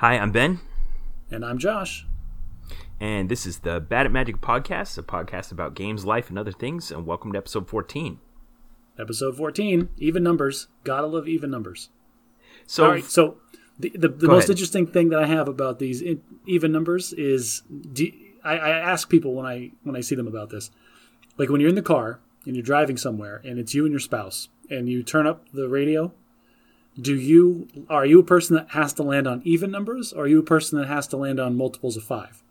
Hi, I'm Ben. And I'm Josh. And this is the Bad at Magic podcast, a podcast about games, life, and other things. And welcome to episode 14. Episode 14, even numbers. Gotta love even numbers. So, All right, so the, the, the most ahead. interesting thing that I have about these in, even numbers is do, I, I ask people when I when I see them about this, like when you're in the car and you're driving somewhere and it's you and your spouse and you turn up the radio, do you are you a person that has to land on even numbers or are you a person that has to land on multiples of five?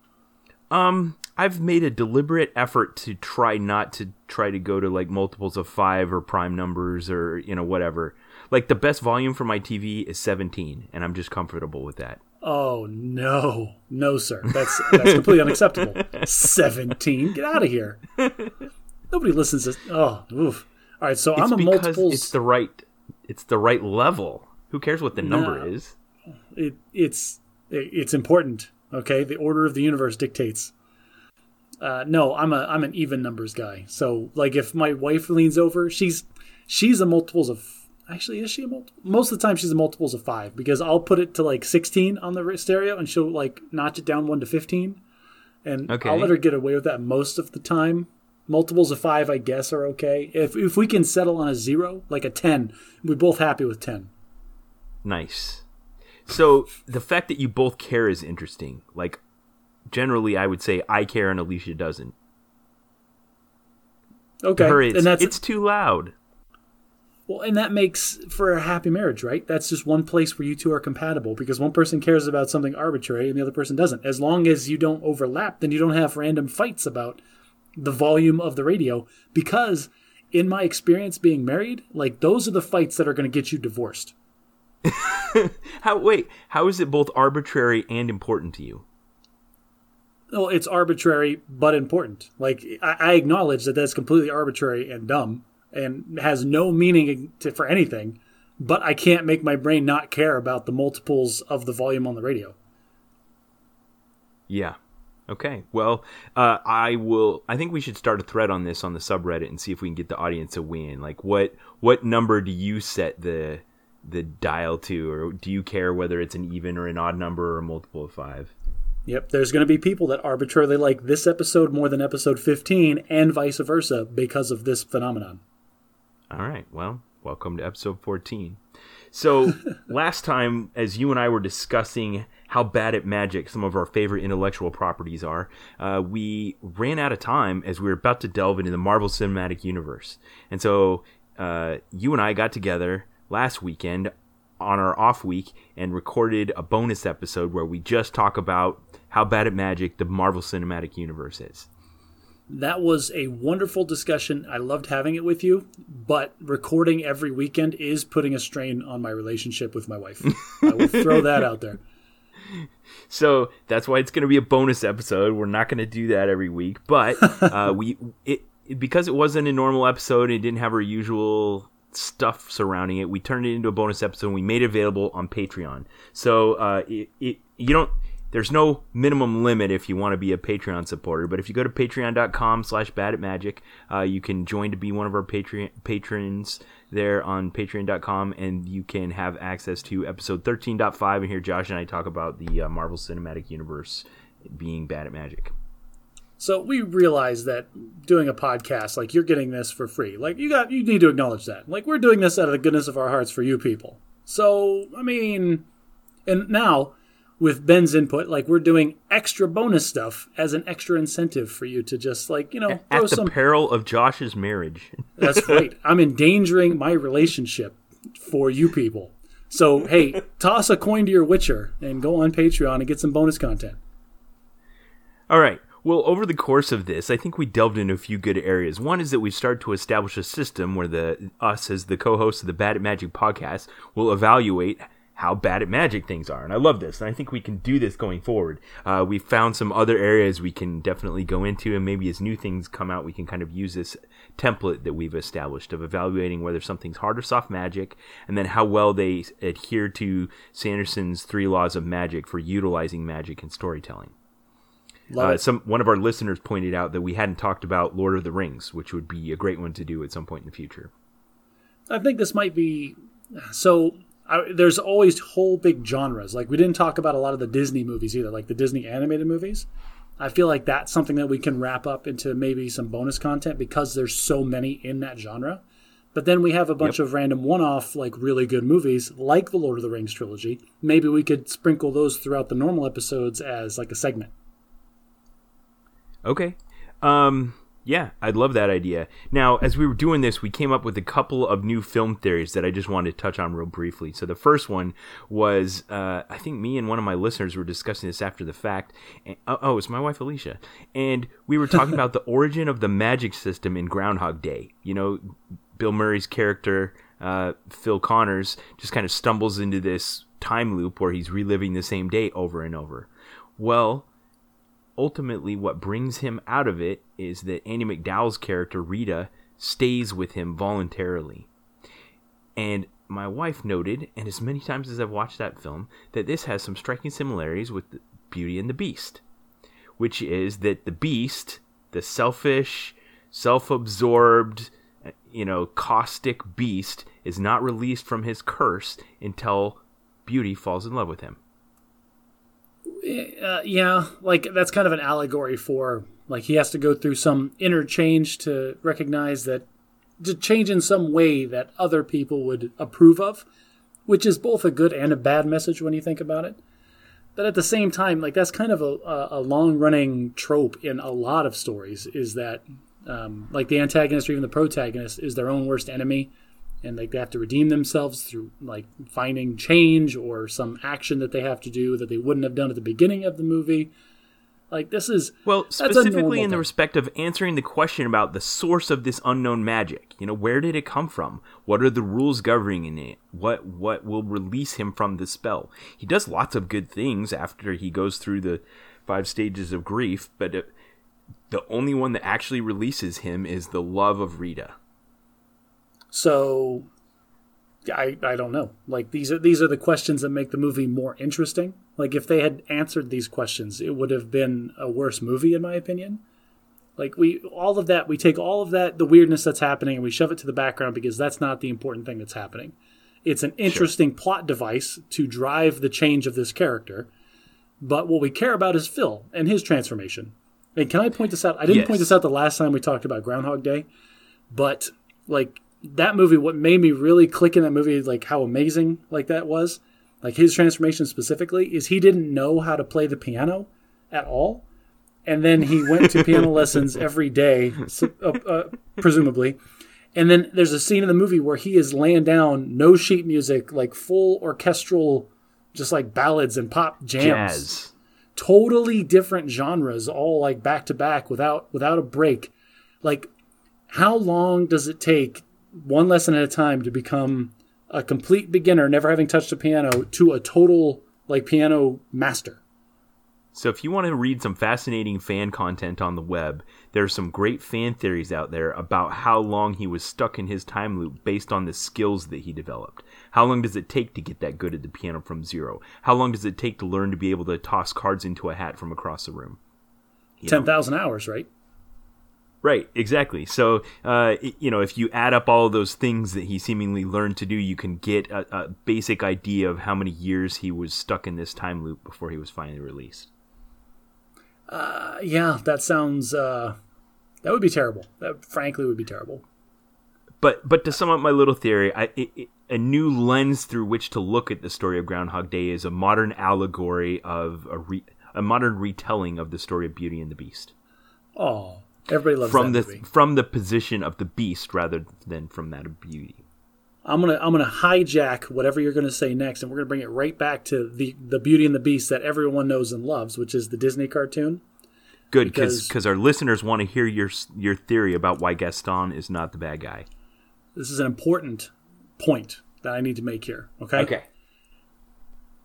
um, I've made a deliberate effort to try not to try to go to like multiples of five or prime numbers or, you know, whatever. Like the best volume for my TV is 17, and I'm just comfortable with that. Oh no, no, sir. That's that's completely unacceptable. Seventeen, get out of here. Nobody listens to. Oh, oof. All right, so It's I'm a multiples. it's the right, it's the right level. Who cares what the number No. is? it, it's it, it's important. Okay, the order of the universe dictates. Uh, no, I'm a I'm an even numbers guy. So like, if my wife leans over, she's she's a multiples of. Actually, is she a multiple? Most of the time, she's a multiples of five because I'll put it to like 16 on the stereo, and she'll like notch it down one to 15, and Okay. I'll let her get away with that most of the time. Multiples of five, I guess, are okay. If if we can settle on a zero, like a 10, we're both happy with 10. Nice. So the fact that you both care is interesting. Like, generally, I would say I care and Alicia doesn't. Okay, To her, it's, and that's it's too loud. Well, and that makes for a happy marriage, right? That's just one place where you two are compatible because one person cares about something arbitrary and the other person doesn't. As long as you don't overlap, then you don't have random fights about the volume of the radio because in my experience being married, like those are the fights that are going to get you divorced. How? Wait. How is it both arbitrary and important to you? Well, it's arbitrary but important. Like I, I acknowledge that that's completely arbitrary and dumb and has no meaning to, for anything, but I can't make my brain not care about the multiples of the volume on the radio. Yeah. Okay. Well, uh, I will. I think we should start a thread on this on the subreddit and see if we can get the audience a win. Like, what what number do you set the the dial to, or do you care whether it's an even or an odd number or a multiple of five? Yep, there's going to be people that arbitrarily like this episode more than episode 15 and vice versa because of this phenomenon. All right. Well, welcome to episode 14. So, last time, as you and I were discussing how bad at magic some of our favorite intellectual properties are, uh, we ran out of time as we were about to delve into the Marvel Cinematic Universe. And so, uh, you and I got together last weekend on our off week and recorded a bonus episode where we just talk about how bad at magic the Marvel Cinematic Universe is. That was a wonderful discussion. I loved having it with you, but recording every weekend is putting a strain on my relationship with my wife. I will throw that out there. So that's why it's going to be a bonus episode. We're not going to do that every week, but uh, we it because it wasn't a normal episode. And it didn't have our usual stuff surrounding it. We turned it into a bonus episode. and We made it available on Patreon. So uh, it, it you don't. There's no minimum limit if you want to be a Patreon supporter, but if you go to patreon.com slash bad at magic, uh, you can join to be one of our Patreon patrons there on patreon.com and you can have access to episode 13.5 and hear Josh and I talk about the uh, Marvel Cinematic Universe being bad at magic. So we realize that doing a podcast, like you're getting this for free. Like you got, you need to acknowledge that. Like we're doing this out of the goodness of our hearts for you people. So I mean, and now with Ben's input, like we're doing extra bonus stuff as an extra incentive for you to just like you know throw At the some. peril of Josh's marriage. That's right. I'm endangering my relationship for you people. So hey, toss a coin to your Witcher and go on Patreon and get some bonus content. All right. Well, over the course of this, I think we delved into a few good areas. One is that we've started to establish a system where the us as the co-hosts of the Bad at Magic podcast will evaluate how bad at magic things are, and I love this, and I think we can do this going forward. Uh, we've found some other areas we can definitely go into, and maybe as new things come out, we can kind of use this template that we've established of evaluating whether something's hard or soft magic, and then how well they adhere to Sanderson's three laws of magic for utilizing magic in storytelling. Uh, some one of our listeners pointed out that we hadn't talked about Lord of the Rings, which would be a great one to do at some point in the future. I think this might be so. I, there's always whole big genres. Like we didn't talk about a lot of the Disney movies either, like the Disney animated movies. I feel like that's something that we can wrap up into maybe some bonus content because there's so many in that genre. But then we have a bunch yep. of random one-off, like really good movies, like the Lord of the Rings trilogy. Maybe we could sprinkle those throughout the normal episodes as like a segment. Okay. Um, yeah, I'd love that idea. Now, as we were doing this, we came up with a couple of new film theories that I just wanted to touch on real briefly. So the first one was, uh, I think me and one of my listeners were discussing this after the fact. And, oh, oh, it's my wife Alicia, and we were talking about the origin of the magic system in Groundhog Day. You know, Bill Murray's character, uh, Phil Connors, just kind of stumbles into this time loop where he's reliving the same day over and over. Well, ultimately what brings him out of it is that Andie MacDowell's character Rita stays with him voluntarily. And my wife noted, and as many times as I've watched that film, that this has some striking similarities with Beauty and the Beast, which is that the Beast, the selfish, self-absorbed, you know, caustic beast, is not released from his curse until Beauty falls in love with him uh, yeah, like that's kind of an allegory for like he has to go through some interchange to recognize that to change in some way that other people would approve of, which is both a good and a bad message when you think about it. But at the same time, like that's kind of a, a long running trope in a lot of stories is that um, like the antagonist or even the protagonist is their own worst enemy and like they have to redeem themselves through like finding change or some action that they have to do that they wouldn't have done at the beginning of the movie. Like this is well specifically in the respect of answering the question about the source of this unknown magic. You know where did it come from? What are the rules governing it? What what will release him from the spell? He does lots of good things after he goes through the five stages of grief but it, the only one that actually releases him is the love of rita so I I don't know. Like these are these are the questions that make the movie more interesting. Like if they had answered these questions, it would have been a worse movie in my opinion. Like we all of that we take all of that the weirdness that's happening and we shove it to the background because that's not the important thing that's happening. It's an interesting sure. plot device to drive the change of this character. But what we care about is Phil and his transformation. And can I point this out? I didn't yes. point this out the last time we talked about Groundhog Day, but like that movie, what made me really click in that movie, like how amazing like that was, like his transformation specifically, is he didn't know how to play the piano at all, and then he went to piano lessons every day, uh, uh, presumably. And then there's a scene in the movie where he is laying down no sheet music, like full orchestral, just like ballads and pop jams. Jazz. Totally different genres, all like back to back without without a break. Like, how long does it take one lesson at a time to become a complete beginner, never having touched a piano, to a total like piano master. So if you want to read some fascinating fan content on the web, there's some great fan theories out there about how long he was stuck in his time loop based on the skills that he developed. How long does it take to get that good at the piano from zero? How long does it take to learn to be able to toss cards into a hat from across the room? You 10,000 hours, right? Right, exactly. So, uh, you know, if you add up all of those things that he seemingly learned to do, you can get a, a, basic idea of how many years he was stuck in this time loop before he was finally released. Uh, yeah, that sounds. Uh, that would be terrible. That frankly would be terrible. But but to sum up my little theory, I, it, it, a new lens through which to look at the story of Groundhog Day is a modern allegory of a re, a modern retelling of the story of Beauty and the Beast. Oh, Everybody loves from the movie. from the position of the beast rather than from that of beauty. I'm gonna I'm gonna hijack whatever you're gonna say next, and we're gonna bring it right back to the the Beauty and the Beast that everyone knows and loves, which is the Disney cartoon. Good, because because our listeners want to hear your your theory about why Gaston is not the bad guy. This is an important point that I need to make here. Okay. Okay.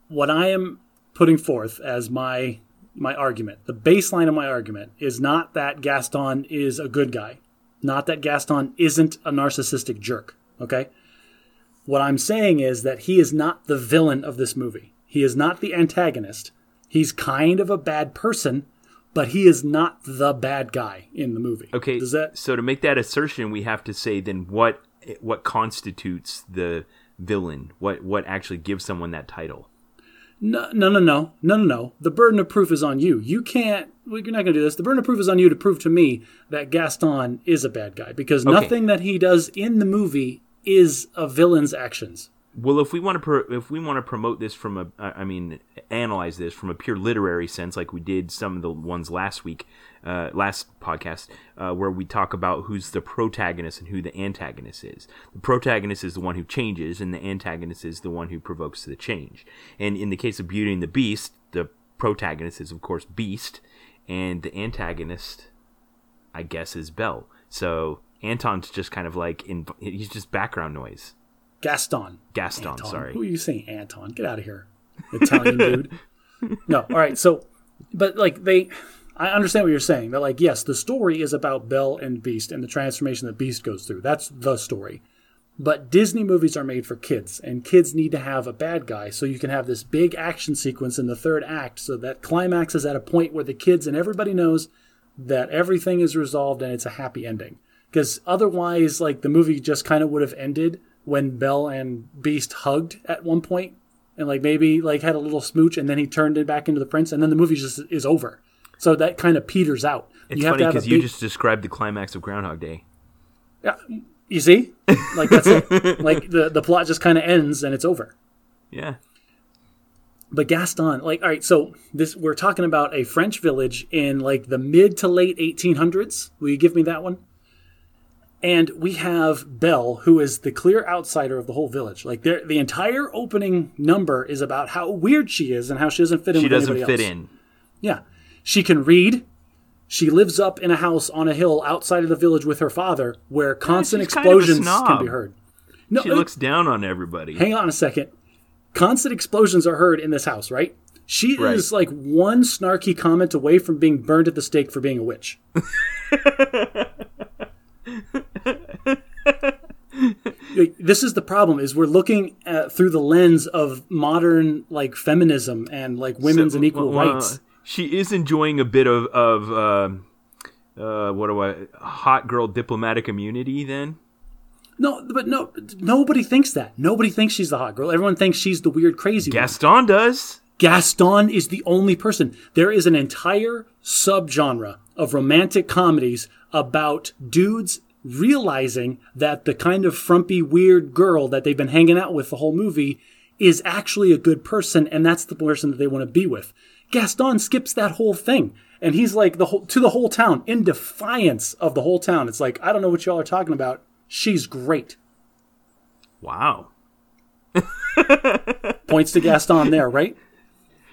What I am putting forth as my my argument. The baseline of my argument is not that Gaston is a good guy, not that Gaston isn't a narcissistic jerk. Okay? What I'm saying is that he is not the villain of this movie. He is not the antagonist. He's kind of a bad person, but he is not the bad guy in the movie. Okay. Does that So to make that assertion, we have to say then what what constitutes the villain? What what actually gives someone that title? No, no, no, no, no, no. The burden of proof is on you. You can't. Well, you're not going to do this. The burden of proof is on you to prove to me that Gaston is a bad guy because Okay. nothing that he does in the movie is a villain's actions. Well, if we want to pro- if we want to promote this from a I mean analyze this from a pure literary sense, like we did some of the ones last week, uh, last podcast, uh, where we talk about who's the protagonist and who the antagonist is. The protagonist is the one who changes, and the antagonist is the one who provokes the change. And in the case of Beauty and the Beast, the protagonist is of course Beast, and the antagonist, I guess, is Belle. So Anton's just kind of like in he's just background noise. Gaston. Gaston, Anton. sorry. Who are you saying, Anton? Get out of here, Italian dude. No, all right. So, but like they, I understand what you're saying. That like, yes, the story is about Belle and Beast and the transformation that Beast goes through. That's the story. But Disney movies are made for kids, and kids need to have a bad guy, so you can have this big action sequence in the third act, so that climax is at a point where the kids and everybody knows that everything is resolved and it's a happy ending. Because otherwise, like the movie just kind of would have ended when Belle and Beast hugged at one point, and like maybe like had a little smooch, and then he turned it back into the prince, and then the movie just is over. So that kind of peters out. It's you have funny to have a because you big- just described the climax of Groundhog Day. yeah, you see, like that's it. like the the plot just kind of ends and it's over. Yeah. But Gaston, like, all right, so this we're talking about a French village in like the mid to late 1800s. Will you give me that one? And we have Belle, who is the clear outsider of the whole village. Like, the entire opening number is about how weird she is and how she doesn't fit in. She doesn't fit else. in. Yeah, she can read. She lives up in a house on a hill outside of the village with her father, where constant she's kind of explosions can be heard. No, She uh, looks down on everybody. hang on a second. Constant explosions are heard in this house, right? She Right. is like one snarky comment away from being burned at the stake for being a witch. This is the problem is we're looking at, through the lens of modern like feminism and like women's So, and equal well, uh, rights. She is enjoying a bit of of um uh, what do I hot girl diplomatic immunity then. No, but no, nobody thinks that. Nobody thinks she's the hot girl. Everyone thinks she's the weird, crazy one. Gaston does. Gaston is the only person. There is an entire subgenre of romantic comedies about dudes realizing that the kind of frumpy, weird girl that they've been hanging out with the whole movie is actually a good person, and that's the person that they want to be with. Gaston skips that whole thing. And he's like the whole, to the whole town in defiance of the whole town. It's like, I don't know what y'all are talking about. She's great. Wow. Points to Gaston there, right?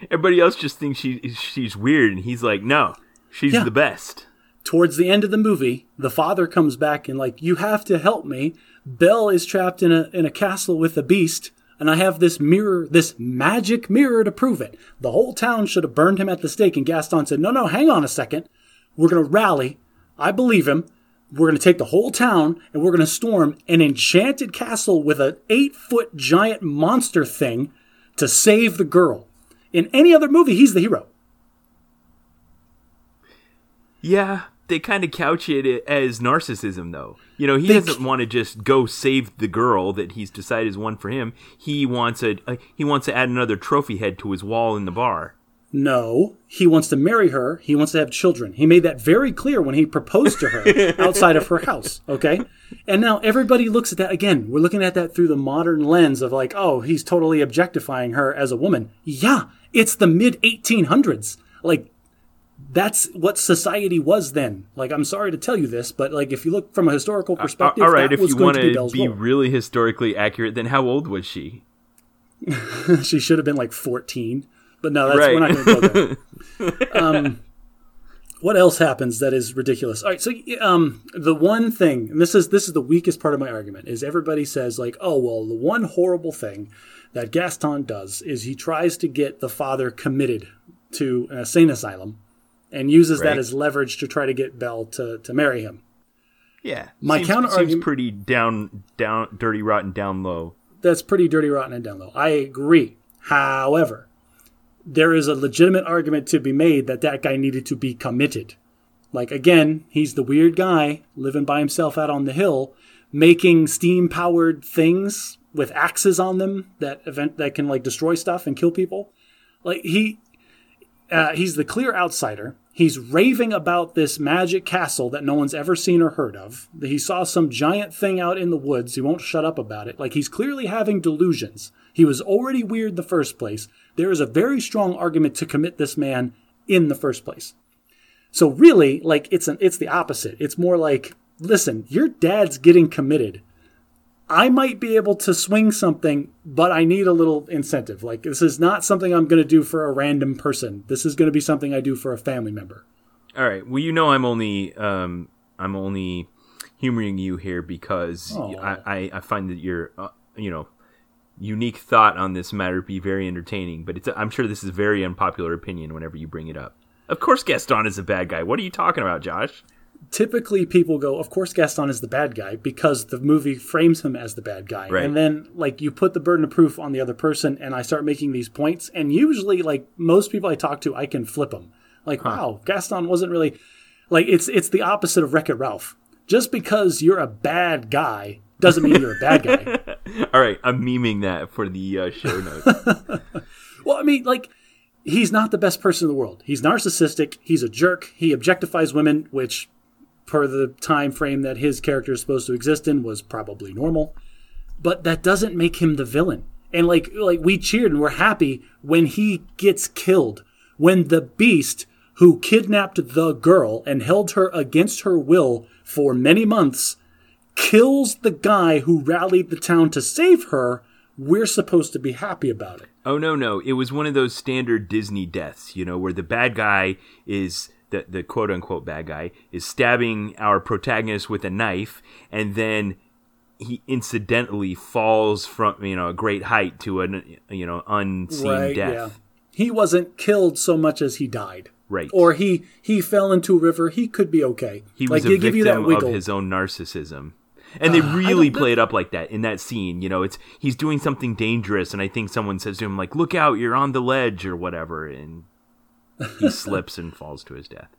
Everybody else just thinks she she's weird, and he's like, no, she's Yeah. the best. towards the end of the movie, the father comes back and like, "You have to help me. Belle is trapped in a in a castle with a beast, and I have this mirror, this magic mirror to prove it." The whole town should have burned him at the stake, and Gaston said, "No, no, hang on a second. We're gonna rally. I believe him. We're gonna take the whole town, and we're gonna storm an enchanted castle with an eight foot giant monster thing to save the girl." In any other movie, he's the hero. Yeah, they kind of couch it as narcissism, though. You know, he They doesn't want to just go save the girl that he's decided is one for him. He wants a, a he wants to add another trophy head to his wall in the bar. No, he wants to marry her. He wants to have children. He made that very clear when he proposed to her outside of her house. Okay. And now everybody looks at that again. We're looking at that through the modern lens of like, oh, he's totally objectifying her as a woman. Yeah, it's the mid 1800s. Like, that's what society was then. Like, I'm sorry to tell you this, but like, if you look from a historical Uh, perspective, all right, that if was you want to be be role. really historically accurate, then how old was she? she should have been like 14 but no that's Right. we're not going to go there um, what else happens that is ridiculous all right so um, the one thing and this is this is the weakest part of my argument is everybody says like oh well the one horrible thing that gaston does is he tries to get the father committed to an insane asylum and uses that as leverage to try to get belle to, to marry him Yeah, My seems, counter-argument- seems pretty down, down, dirty, rotten, down low. that's pretty dirty, rotten, and down low. I agree. However, there is a legitimate argument to be made that that guy needed to be committed. Like, again, he's the weird guy living by himself out on the hill, making steam powered things with axes on them that event that can like destroy stuff and kill people. Like he uh, he's the clear outsider. He's raving about this magic castle that no one's ever seen or heard of. He saw some giant thing out in the woods. He won't shut up about it. Like he's clearly having delusions. He was already weird the first place. There is a very strong argument to commit this man in the first place. So really, like it's an it's the opposite. It's more like, listen, your dad's getting committed. I might be able to swing something, but I need a little incentive. Like this is not something I'm going to do for a random person. This is going to be something I do for a family member. All right. Well, you know, I'm only um, I'm only humoring you here because I, I, I find that your uh, you know unique thought on this matter be very entertaining. But it's I'm sure this is a very unpopular opinion whenever you bring it up. Of course, Gaston is a bad guy. What are you talking about, Josh? Typically people go, of course Gaston is the bad guy because the movie frames him as the bad guy. Right. And then like you put the burden of proof on the other person and I start making these points and usually like most people I talk to I can flip them. Like, huh. wow, Gaston wasn't really like it's it's the opposite of Wreck-It Ralph. Just because you're a bad guy doesn't mean you're a bad guy. All right, I'm memeing that for the uh, show notes. well, I mean, like he's not the best person in the world. He's narcissistic. He's a jerk. He objectifies women, which per the time frame that his character is supposed to exist in was probably normal. But that doesn't make him the villain. And like like we cheered and we're happy when he gets killed. When the beast who kidnapped the girl and held her against her will for many months kills the guy who rallied the town to save her we're supposed to be happy about it. Oh no no. It was one of those standard disney deaths you know where the bad guy is the, the quote unquote bad guy is stabbing our protagonist with a knife and then he incidentally falls from you know a great height to an you know unseen right, death. Yeah. He wasn't killed so much as he died. Right. Or he he fell into a river. He could be okay. He was like, a victim of his own narcissism. And they uh, really play it up like that in that scene. You know, it's he's doing something dangerous, and I think someone says to him like, "Look out, you're on the ledge" or whatever, and he slips and falls to his death.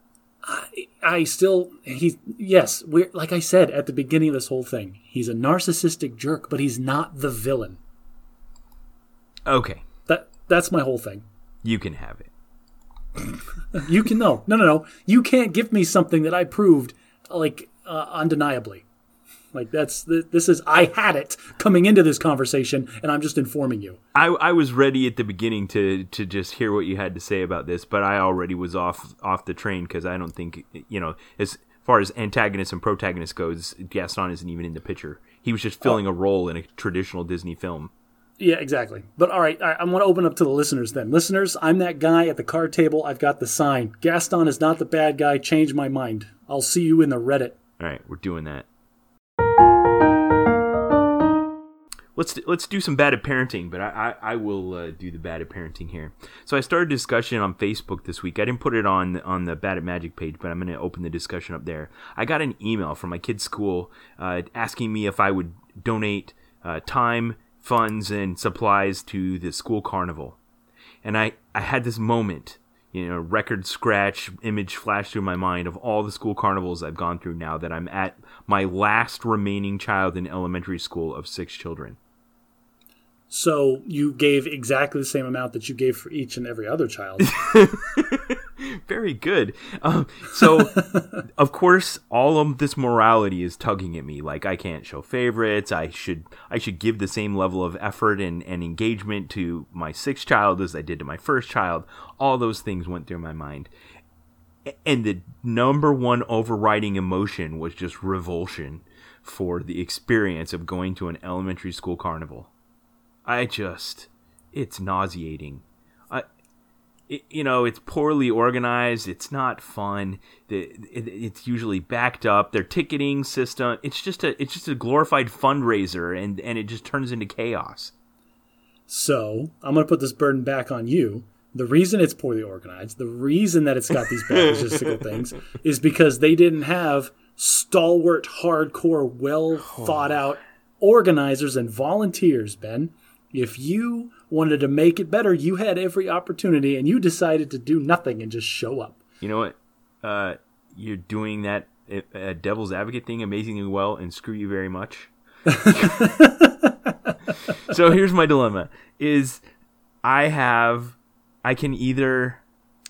I, I still he's yes, we're like I said at the beginning of this whole thing. He's a narcissistic jerk, but he's not the villain. Okay. That that's my whole thing. You can have it. you can no no no no. You can't give me something that I proved like uh, undeniably. Like that's this is I had it coming into this conversation, and I'm just informing you. I, I was ready at the beginning to to just hear what you had to say about this, but I already was off off the train because I don't think you know as far as antagonist and protagonist goes, Gaston isn't even in the picture. He was just filling oh. a role in a traditional Disney film. Yeah, exactly. But all right, I, I want to open up to the listeners then. Listeners, I'm that guy at the card table. I've got the sign. Gaston is not the bad guy. Change my mind. I'll see you in the Reddit. All right, we're doing that. Let's let's do some bad at parenting, but I I, I will uh, do the bad at parenting here. So I started a discussion on Facebook this week. I didn't put it on on the bad at magic page, but I'm going to open the discussion up there. I got an email from my kid's school uh, asking me if I would donate uh, time, funds, and supplies to the school carnival, and I I had this moment you know, record scratch image flash through my mind of all the school carnivals I've gone through now that I'm at my last remaining child in elementary school of six children. So you gave exactly the same amount that you gave for each and every other child. Very good. Um, so, of course, all of this morality is tugging at me. Like I can't show favorites. I should I should give the same level of effort and, and engagement to my sixth child as I did to my first child. All those things went through my mind. And the number one overriding emotion was just revulsion for the experience of going to an elementary school carnival. I just, it's nauseating. I, it, you know, it's poorly organized. It's not fun. The, it, it's usually backed up. Their ticketing system, it's just a, it's just a glorified fundraiser, and and it just turns into chaos. So I'm going to put this burden back on you. The reason it's poorly organized, the reason that it's got these bad logistical things, is because they didn't have stalwart, hardcore, well oh. thought out organizers and volunteers, Ben. If you wanted to make it better, you had every opportunity and you decided to do nothing and just show up. You know what? Uh, you're doing that uh, devil's advocate thing amazingly well, and screw you very much. so here's my dilemma: is I have, I can either,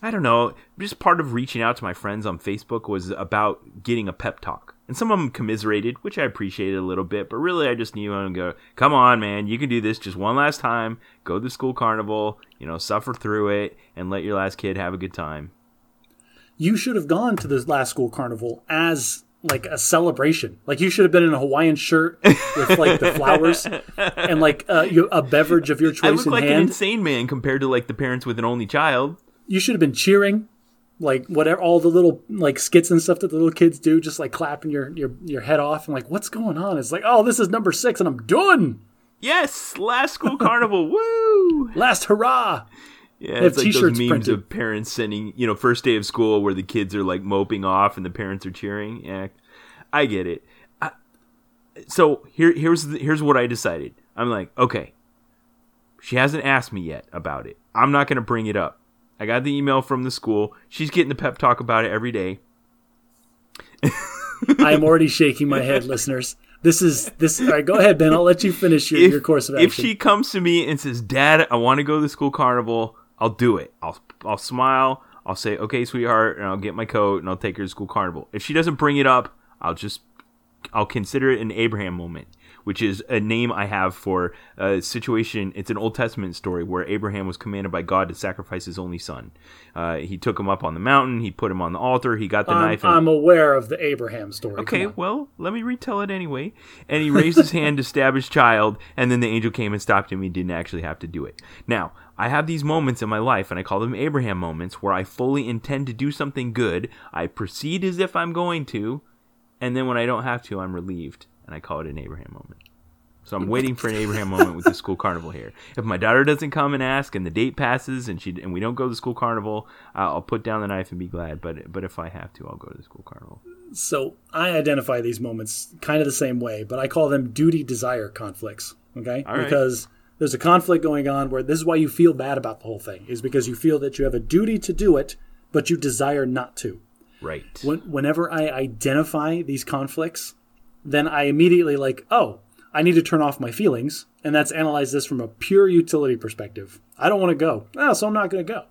I don't know, just part of reaching out to my friends on Facebook was about getting a pep talk. And some of them commiserated, which I appreciated a little bit, but really I just need to go, come on, man, you can do this just one last time. Go to the school carnival, you know, suffer through it, and let your last kid have a good time. You should have gone to the last school carnival as like a celebration. Like you should have been in a Hawaiian shirt with like the flowers and like uh, a beverage of your choice I look in like hand. an insane man compared to like the parents with an only child. you should have been cheering, like whatever all the little like skits and stuff that the little kids do, just like clapping your your your head off and like what's going on? It's like oh this is number six and I'm done. Yes, last school carnival, woo! Last hurrah! Yeah, it's like those memes printed. of parents sending, you know, first day of school where the kids are like moping off and the parents are cheering. Yeah, I get it. I, so here, here's the, here's what I decided. I'm like, okay, she hasn't asked me yet about it. I'm not gonna bring it up. I got the email from the school. She's getting the pep talk about it every day. I am already shaking my head, listeners. This is this. All right, go ahead, Ben. I'll let you finish your, your course of action. if she comes to me and says, "Dad, I want to go to the school carnival," I'll do it. I'll I'll smile. I'll say, "Okay, sweetheart," and I'll get my coat and I'll take her to school carnival. If she doesn't bring it up, I'll just I'll consider it an Abraham moment, which is a name I have for a situation. It's an Old Testament story where Abraham was commanded by God to sacrifice his only son. Uh, he took him up on the mountain. He put him on the altar. He got the I'm, knife. And, I'm aware of the Abraham story. Okay, well, let me retell it anyway. And he raised his hand to stab his child, and then the angel came and stopped him. He didn't actually have to do it. Now, I have these moments in my life, and I call them Abraham moments, where I fully intend to do something good. I proceed as if I'm going to, and then when I don't have to, I'm relieved, and I call it an Abraham moment. So I'm waiting for an Abraham moment with the school carnival here. If my daughter doesn't come and ask, and the date passes, and she and we don't go to the school carnival, I'll put down the knife and be glad. But but if I have to, I'll go to the school carnival. So I identify these moments kind of the same way, but I call them duty desire conflicts. Okay, right. because there's a conflict going on where this is why you feel bad about the whole thing is because you feel that you have a duty to do it, but you desire not to. Right. when, whenever I identify these conflicts, then I immediately like, oh, I need to turn off my feelings, and that's analyze this from a pure utility perspective. I don't want to go, oh, so I'm not going to go.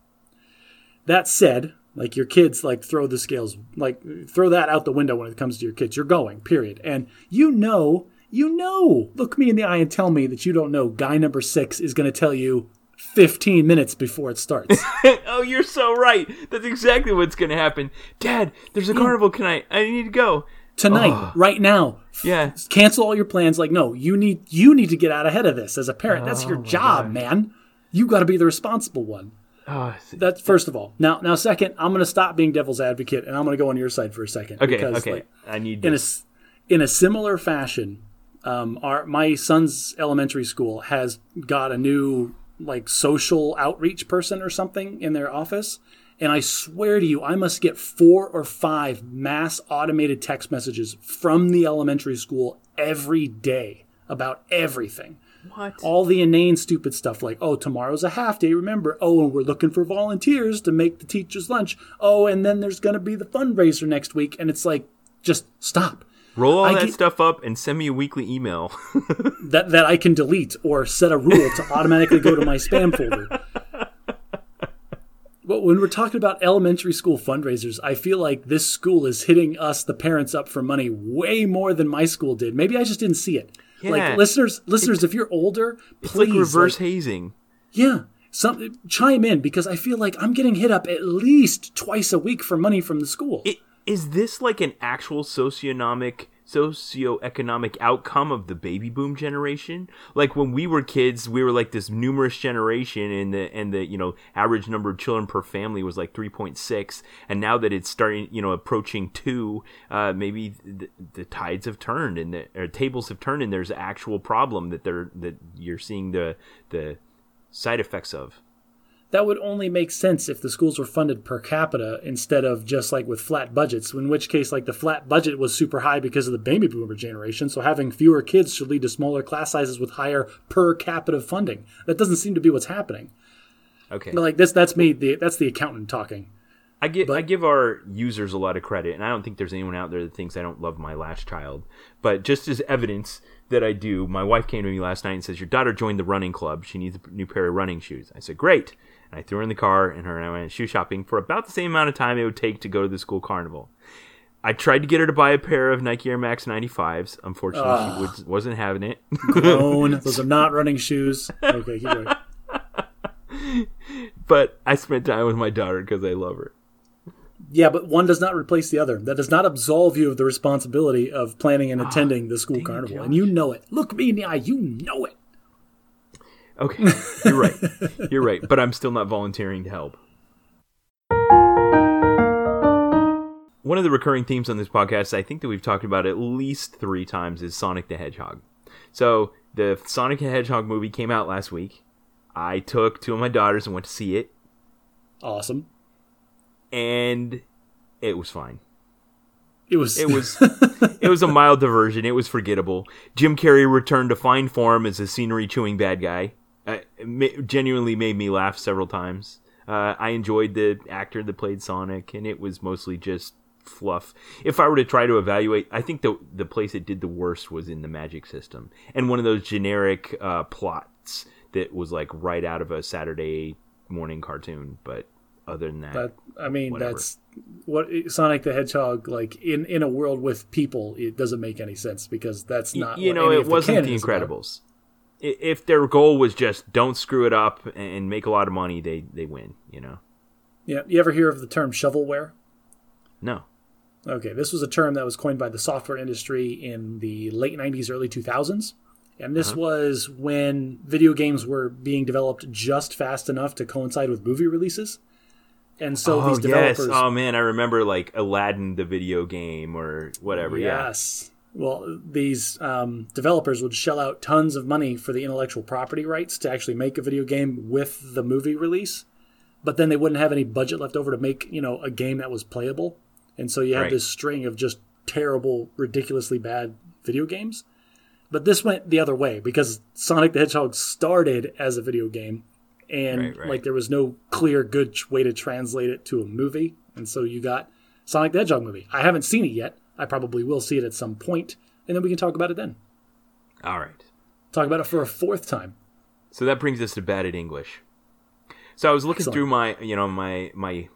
That said, like your kids, like throw the scales, like throw that out the window when it comes to your kids. You're going, period. And you know, you know, look me in the eye and tell me that you don't know. Guy number six is going to tell you 15 minutes before it starts. oh, you're so right. That's exactly what's going to happen. Dad, there's a carnival tonight. I need to go. Tonight, right now, Yeah. cancel all your plans like no you need you need to get out ahead of this as a parent that's Oh your job man you got to be the responsible one Oh, that's first of all now now second i'm going to stop being devil's advocate and i'm going to go on your side for a second okay. because, Okay. like, I need in a this. s- in a similar fashion um our my son's elementary school has got a new like social outreach person or something in their office and I swear to you, I must get four or five mass automated text messages from the elementary school every day about everything. what? All the inane, stupid stuff like, oh, tomorrow's a half day, remember? Oh, and we're looking for volunteers to make the teacher's lunch. Oh, and then there's going to be the fundraiser next week. And it's like, just stop. Roll all I that get- stuff up and send me a weekly email. That, that I can delete or set a rule to automatically go to my spam folder. But when we're talking about elementary school fundraisers, I feel like this school is hitting us, the parents, up for money way more than my school did. Maybe I just didn't see it. Yeah. Like listeners, listeners, if you're older, it's please like reverse like, hazing. Yeah. Some chime in because I feel like I'm getting hit up at least twice a week for money from the school. It, is this like an actual socioeconomic socioeconomic outcome of the baby boom generation? Like when we were kids, we were like this numerous generation, and the and the you know average number of children per family was like three point six, and now that it's starting, you know, approaching two, uh, maybe the, the tides have turned and the tables have turned, and there's an actual problem that they're that you're seeing the the side effects of. That would only make sense if the schools were funded per capita instead of just like with flat budgets, in which case like the flat budget was super high because of the baby boomer generation. So having fewer kids should lead to smaller class sizes with higher per capita funding. That doesn't seem to be what's happening. Okay. But like this that's me the that's the accountant talking. I give But- I give our users a lot of credit, and I don't think there's anyone out there that thinks I don't love my last child. But just as evidence that I do, my wife came to me last night and says, "Your daughter joined the running club. She needs a new pair of running shoes." I said, "Great." And I threw her in the car, and her and I went shoe shopping for about the same amount of time it would take to go to the school carnival. I tried to get her to buy a pair of Nike Air Max 95s. Unfortunately, Ah. she would, wasn't having it. Grown. Those are not running shoes. Okay, keep going. but I spent time with my daughter because I love her. Yeah, but one does not replace the other. That does not absolve you of the responsibility of planning and attending the school carnival. And you know it. Look me in the eye. You know it. Okay, you're right. You're right. But I'm still not volunteering to help. One of the recurring themes on this podcast, I think that we've talked about at least three times, is Sonic the Hedgehog. So the Sonic the Hedgehog movie came out last week. I took two of my daughters and went to see it, Awesome. and it was fine. It was. It was it was a mild diversion. It was forgettable. Jim Carrey returned to fine form as a scenery chewing bad guy. Genuinely made me laugh several times. Uh, I enjoyed the actor that played Sonic, and it was mostly just fluff. If I were to try to evaluate, I think the the place it did the worst was in the magic system, and one of those generic uh, plots that was like right out of a Saturday morning cartoon. But other than that, That I mean, Whatever. that's what Sonic the Hedgehog like in in a world with people. It doesn't make any sense because that's not. you know it wasn't canon the Incredibles. about. If their goal was just don't screw it up and make a lot of money they they win you know Yeah, you ever hear of the term shovelware? no Okay, this was a term that was coined by the software industry in the late 90s, early 2000s. And this uh-huh. was when video games were being developed just fast enough to coincide with movie releases. And so oh these developers. yes oh man i remember like aladdin the video game or whatever Yes. Well, these um, developers would shell out tons of money for the intellectual property rights to actually make a video game with the movie release, but then they wouldn't have any budget left over to make you know a game that was playable, and so you have Right. this string of just terrible, ridiculously bad video games. But this went the other way because Sonic the Hedgehog started as a video game, and Right, right. like there was no clear good way to translate it to a movie, and so you got Sonic the Hedgehog movie. I haven't seen it yet. I probably will see it at some point, and then we can talk about it then. all right Talk about it for a fourth time. so that brings us to bad at english so i was looking Excellent. through my you know my my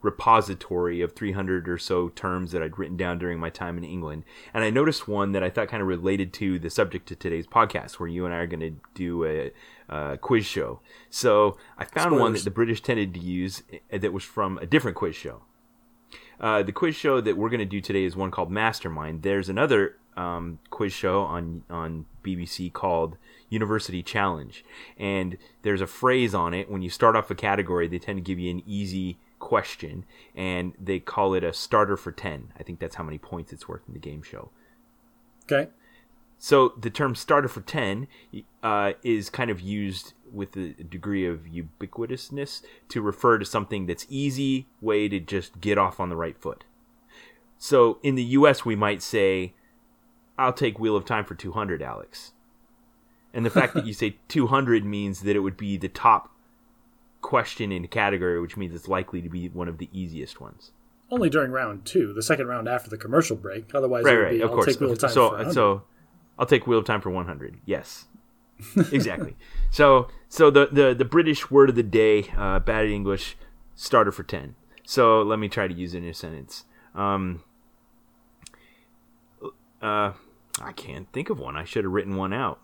repository of 300 or so terms that i'd written down during my time in england and i noticed one that i thought kind of related to the subject of today's podcast where you and i are going to do a, a quiz show so i found one that the british tended to use uh, that was from a different quiz show uh, the quiz show that we're going to do today is one called Mastermind. There's another um, quiz show on on BBC called University Challenge, and there's a phrase on it when you start off a category. They tend to give you an easy question, and they call it a starter for ten. I think that's how many points it's worth in the game show. Okay. So the term starter for 10 uh, is kind of used with a degree of ubiquitousness to refer to something that's easy way to just get off on the right foot. So in the US we might say I'll take Wheel of Time for 200 Alex. And the fact that you say 200 means that it would be the top question in a category which means it's likely to be one of the easiest ones. Only during round two, the second round after the commercial break. Otherwise, right, it would be, of I'll course. take Wheel of Time so, for 100. so I'll take Wheel of Time for 100. Yes, exactly. so, so the, the the British word of the day, uh, bad English, starter for 10. So let me try to use it in a sentence. Um, uh, I can't think of one. I should have written one out.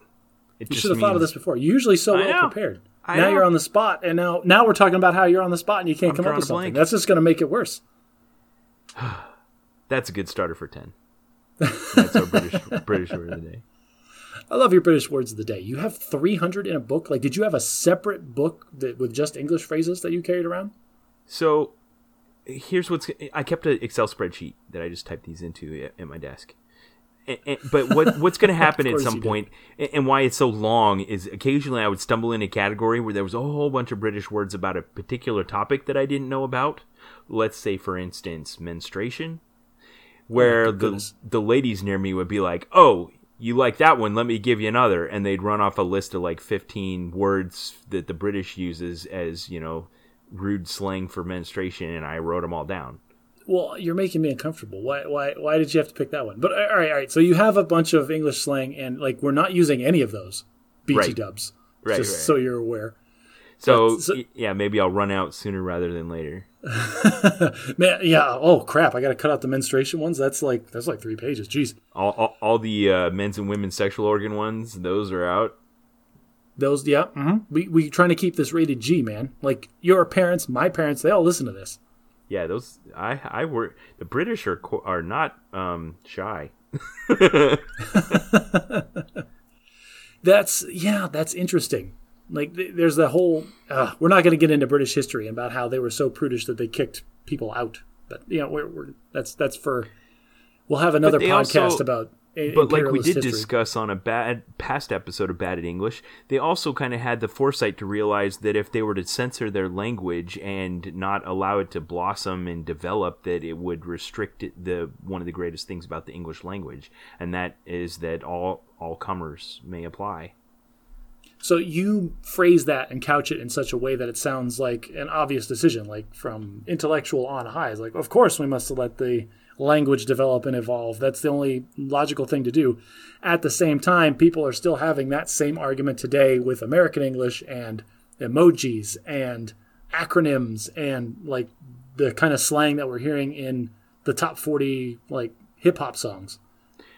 It you should have thought of this before. You're usually so well prepared. I now know. you're on the spot, and now now we're talking about how you're on the spot and you can't I'm come up with something. blank. That's just going to make it worse. That's a good starter for 10. That's our British British word of the day. I love your British words of the day. You have 300 in a book. Like, did you have a separate book that, with just English phrases that you carried around? So here's what's I kept an Excel spreadsheet that I just typed these into at, at my desk. And, and- but what what's going to happen at some point, and, and why it's so long, is occasionally I would stumble in a category where there was a whole bunch of British words about a particular topic that I didn't know about. Let's say, for instance, menstruation, oh where Oh the the ladies near me would be like, "Oh, you like that one? Let me give you another," and they'd run off a list of like fifteen words that the British uses as you know rude slang for menstruation, and I wrote them all down. Well, you're making me uncomfortable. Why? Why? Why did you have to pick that one? But all right, all right. So you have a bunch of English slang, and like we're not using any of those BT Right. dubs. Right, Just right. so you're aware. So, so- yeah, maybe I'll run out sooner rather than later. Man, yeah. Oh crap! I got to cut out the menstruation ones. That's like that's like three pages. Jeez. All, all, all the uh, men's and women's sexual organ ones, those are out. Those, yeah. hmm We we trying to keep this rated G, man. Like your parents, my parents, they all listen to this. Yeah, those I I were the British are are not um, shy. That's yeah, that's interesting. Like th- there's the whole. Uh, we're not going to get into British history about how they were so prudish that they kicked people out. But you know, we're, we're that's that's for. We'll have another podcast also- about. But like we did history. discuss on a bad past episode of Bad at English, they also kind of had the foresight to realize that if they were to censor their language and not allow it to blossom and develop, that it would restrict it, the one of the greatest things about the English language, and that is that all all comers may apply. So you phrase that and couch it in such a way that it sounds like an obvious decision, like from intellectual on high. It's like, of course, we must let the language develop and evolve. That's the only logical thing to do. At the same time, people are still having that same argument today with American English and emojis and acronyms and like the kind of slang that we're hearing in the top 40 like hip hop songs.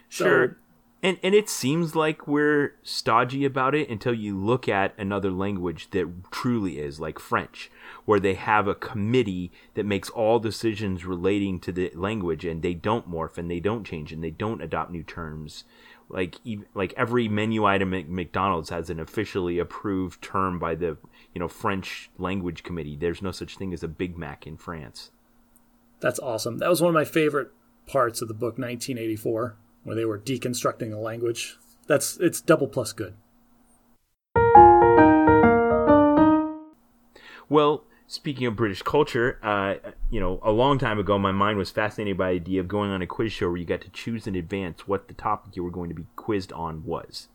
So- Sure. And and it seems like we're stodgy about it until you look at another language that truly is like French, where they have a committee that makes all decisions relating to the language and they don't morph and they don't change and they don't adopt new terms. Like like every menu item at McDonald's has an officially approved term by the you know French language committee. There's no such thing as a Big Mac in France. That's awesome. That was one of my favorite parts of the book 1984 where they were deconstructing the language. That's it's double plus good. Well, speaking of British culture, uh, you know, a long time ago, my mind was fascinated by the idea of going on a quiz show where you got to choose in advance what the topic you were going to be quizzed on was.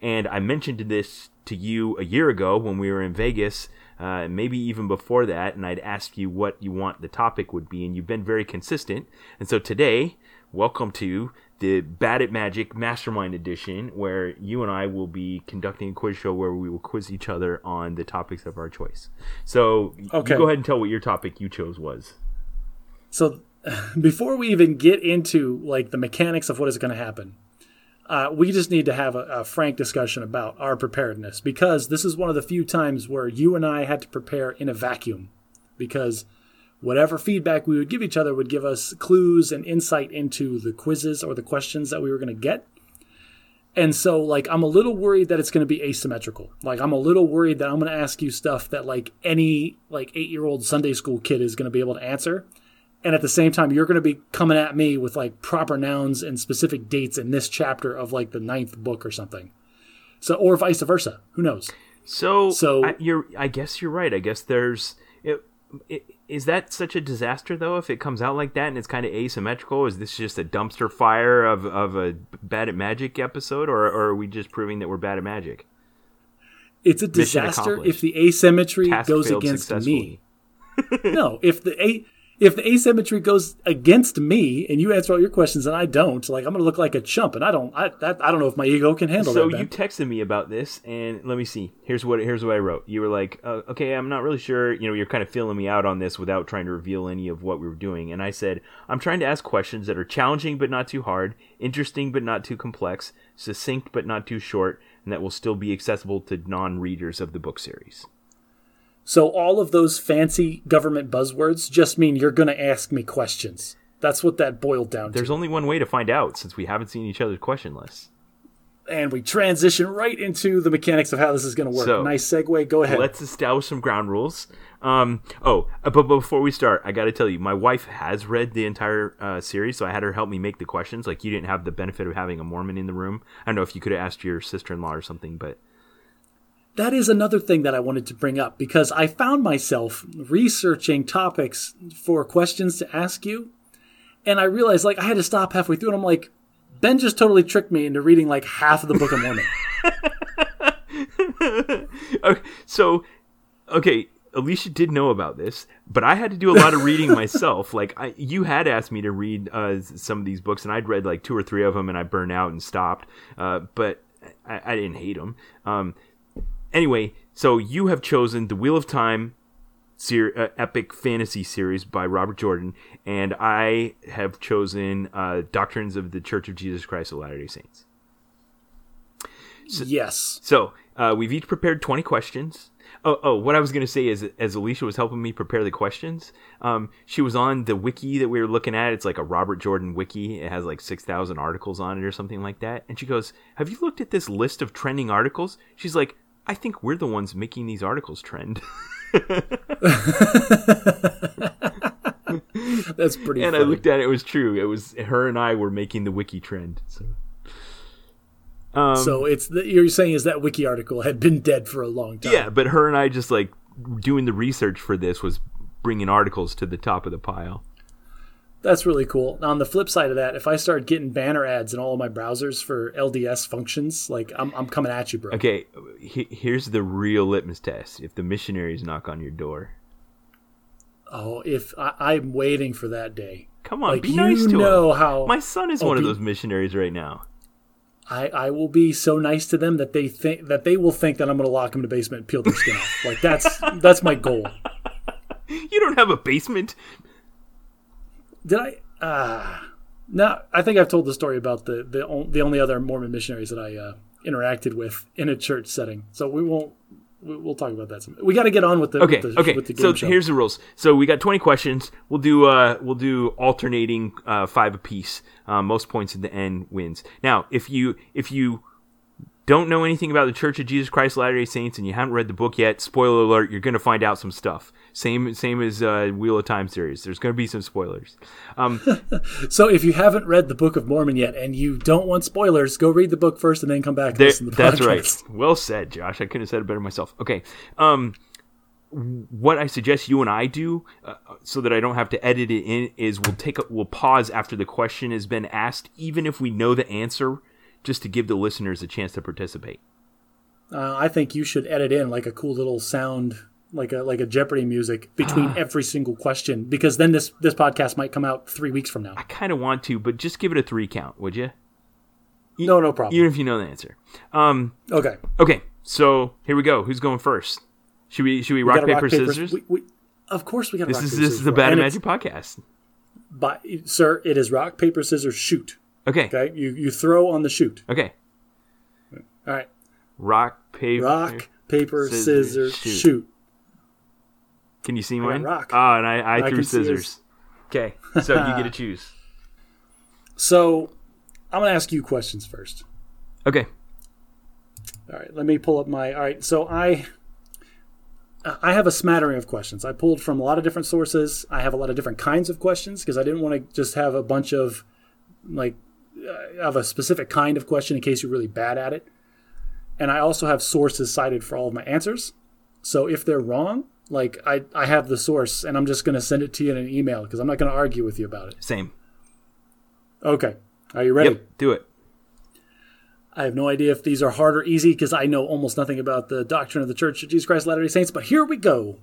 And I mentioned this to you a year ago when we were in Vegas, uh, maybe even before that, and I'd ask you what you want the topic would be, and you've been very consistent. And so today, welcome to the Bad at Magic Mastermind Edition, where you and I will be conducting a quiz show where we will quiz each other on the topics of our choice. So, Okay. you go ahead and tell what your topic you chose was. So before we even get into like the mechanics of what is going to happen, uh, we just need to have a, a frank discussion about our preparedness because this is one of the few times where you and I had to prepare in a vacuum because whatever feedback we would give each other would give us clues and insight into the quizzes or the questions that we were going to get. And so, like, I'm a little worried that it's going to be asymmetrical. Like, I'm a little worried that I'm going to ask you stuff that, like, any, like, eight year old Sunday school kid is going to be able to answer and at the same time you're going to be coming at me with like proper nouns and specific dates in this chapter of like the ninth book or something so or vice versa who knows So, So- I, you're. I guess you're right. I guess there's. It, it, is that such a disaster though? If it comes out like that and it's kind of asymmetrical, is this just a dumpster fire of, of a bad at magic episode, or, or are we just proving that we're bad at magic? it's a disaster if the asymmetry Task goes against me no if the a if the asymmetry goes against me and you answer all your questions and I don't, like I'm gonna look like a chump, and I don't, I that, I don't know if my ego can handle So that. So you texted me about this, and let me see. Here's what here's what I wrote. You were like, uh, "Okay, I'm not really sure." You know, you're kind of filling me out on this without trying to reveal any of what we were doing. And I said, "I'm trying to ask questions that are challenging but not too hard, interesting but not too complex, succinct but not too short, and that will still be accessible to non-readers of the book series." So all of those fancy government buzzwords just mean you're gonna ask me questions. That's what that boiled down to. There's only one way to find out, since we haven't seen each other's question lists. and we transition right into the mechanics of how this is going to work. So, nice segue. Go ahead. Let's establish some ground rules. Um, oh, uh, but before we start, I got to tell you, my wife has read the entire uh, series, so I had her help me make the questions. Like you didn't have the benefit of having a Mormon in the room. I don't know if you could have asked your sister-in-law or something, but That is another thing that I wanted to bring up because I found myself researching topics for questions to ask you, and I realized like I had to stop halfway through, and I'm like, Ben just totally tricked me into reading like half of the Book of Mormon. okay, so okay, Alicia did know about this, but I had to do a lot of reading myself. Like I, you had asked me to read uh, some of these books, and I'd read like two or three of them, and I burned out and stopped. Uh, but I, I, didn't hate them. Um, anyway, so you have chosen the Wheel of Time. Ser- uh, epic fantasy series by Robert Jordan, and I have chosen uh, Doctrines of the Church of Jesus Christ of Latter Day Saints. So, yes. So uh, we've each prepared twenty questions. Oh, oh, what I was going to say is, as Alicia was helping me prepare the questions, um, she was on the wiki that we were looking at. It's like a Robert Jordan wiki. It has like 6,000 articles on it or something like that. And she goes, Have you looked at this list of trending articles? She's like, I think we're the ones making these articles trend. That's pretty And funny. I looked at it, it was true. It was her and I were making the wiki trend. So. Um, so it's the, you're saying is that wiki article had been dead for a long time. Yeah, but her and I just like doing the research for this was bringing articles to the top of the pile. That's really cool. Now, on the flip side of that, if I start getting banner ads in all of my browsers for LDS functions, like I'm, I'm coming at you, bro. Okay, he, here's the real litmus test: if the missionaries knock on your door. Oh, if I, I'm waiting for that day. Come on, Like, be you nice to know him. how- My son is Oh, one of be- those missionaries right now. I, I will be so nice to them that they think that they will think that I'm going to lock them in the basement and peel their skin off. Like that's that's my goal. You don't have a basement. Did I? Ah, no. I think I've told the story about the the, on, the only other Mormon missionaries that I uh, interacted with in a church setting. So we won't. we- We'll talk about that. Some, we got to get on with the Okay, with the, okay. With the So show. here's the rules. So we got 20 questions. We'll do uh we'll do alternating uh five apiece. Uh, most points at the end wins. Now, if you if you don't know anything about the Church of Jesus Christ of Latter-day Saints and you haven't read the book yet, spoiler alert, you're going to find out some stuff. Same same as uh, Wheel of Time series. There's going to be some spoilers. Um, So if you haven't read the Book of Mormon yet and you don't want spoilers, go read the book first and then come back and there, listen to the that's podcast. right. Well said, Josh. I couldn't have said it better myself. Okay. Um, what I suggest you and I do, uh, so that I don't have to edit it in, is we'll take a, we'll pause after the question has been asked, even if we know the answer, just to give the listeners a chance to participate. Uh, I think you should edit in like a cool little sound, like a like a Jeopardy music between Ah. every single question, because then this this podcast might come out three weeks from now. I kind of want to, but just give it a three count, would you? No, no problem. Even if you know the answer. Um, okay. okay, so here we go. Who's going first? Should we should we rock, Gotta paper, scissors? We, we, of course, we got this rock is paper, this scissors is the. Bad And Magic podcast. But sir, it is rock paper scissors shoot. Okay. Okay, you you throw on the shoot. Okay. All right, Rock paper. rock paper Scissors, scissors, shoot. shoot. Can you see got mine? rock. Oh, and I, I, I threw can scissors. Okay, so you get to choose. So I'm gonna ask you questions first. Okay. All right, let me pull up my. All right, so I I have a smattering of questions. I pulled from a lot of different sources. I have a lot of different kinds of questions because I didn't want to just have a bunch of like uh, of a specific kind of question in case you're really bad at it. And I also have sources cited for all of my answers. So if they're wrong, like I I have the source and I'm just going to send it to you in an email because I'm not going to argue with you about it. Same. Okay. Are you ready? Yep. Do it. I have no idea if these are hard or easy because I know almost nothing about the doctrine of the Church of Jesus Christ of Latter-day Saints. But here we go.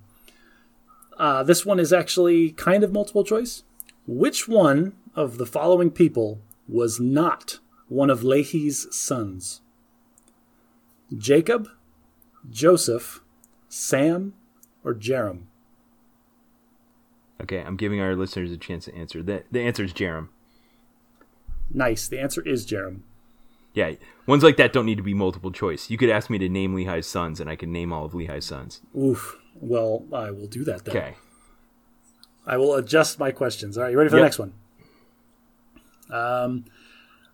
Uh, this one is actually kind of multiple choice. Which one of the following people was not one of Lehi's sons? Jacob, Joseph, Sam, or Jarom? Okay, I'm giving our listeners a chance to answer. The the answer is Jarom. Nice. The answer is Jerem. Yeah, ones like that don't need to be multiple choice. You could ask me to name Lehi's sons, and I can name all of Lehi's sons. Oof. Well, I will do that then. Okay. I will adjust my questions. All right, you ready for the next one? Um,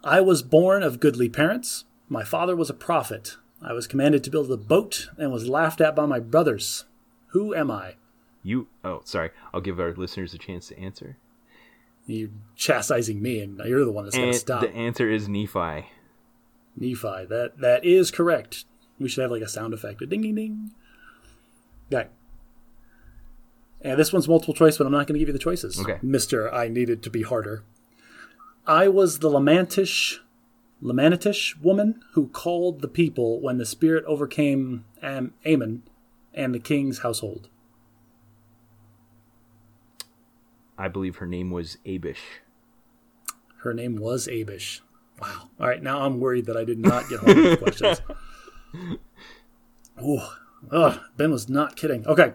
I was born of goodly parents. My father was a prophet. I was commanded to build a boat and was laughed at by my brothers. Who am I? You. Oh, sorry. I'll give our listeners a chance to answer. You chastising me, and now you're the one that's going to stop. the answer is Nephi. Nephi. That that is correct. We should have like a sound effect. A ding ding ding. Okay. And this one's multiple choice, but I'm not going to give you the choices. Okay. Mister, I needed to be harder. I was the Lamantish, Lamanitish woman who called the people when the spirit overcame Am- Ammon and the king's household. I believe her name was Abish. Her name was Abish. Wow. All right, now I'm worried that I did not get home with questions. Ooh. Ugh, Ben was not kidding. Okay.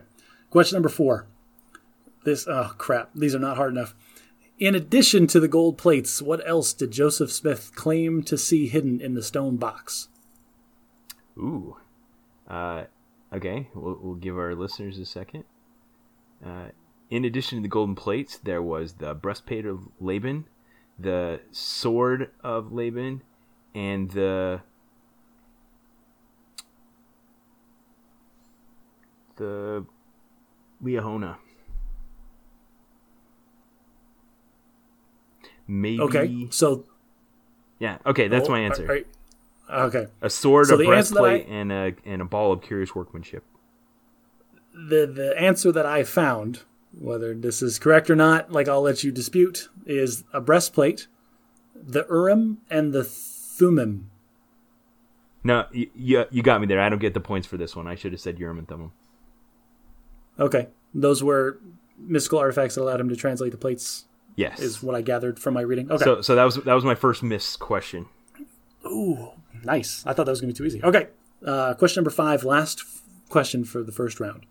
Question number four. This, oh crap, these are not hard enough. In addition to the gold plates, what else did Joseph Smith claim to see hidden in the stone box? Ooh. Uh, okay, we'll, we'll give our listeners a second. Uh, in addition to the golden plates, there was the breastplate of Laban, the sword of Laban, and the the Liahona. Maybe. Okay, so Yeah. Okay, that's oh, my answer. are- are- okay, A sword, So a the answer that breastplate, I- and a and a ball of curious workmanship. the the answer that I found, whether this is correct or not, like I'll let you dispute, is a breastplate, the Urim and the Thummim. No, you, you, you got me there. I don't get the points for this one. I should have said Urim and Thummim. Okay, those were mystical artifacts that allowed him to translate the plates. Yes. Is what I gathered from my reading. Okay, So so that was that was my first miss question. ooh, nice. I thought that was gonna be too easy. Okay, uh, question number five, last f- question for the first round.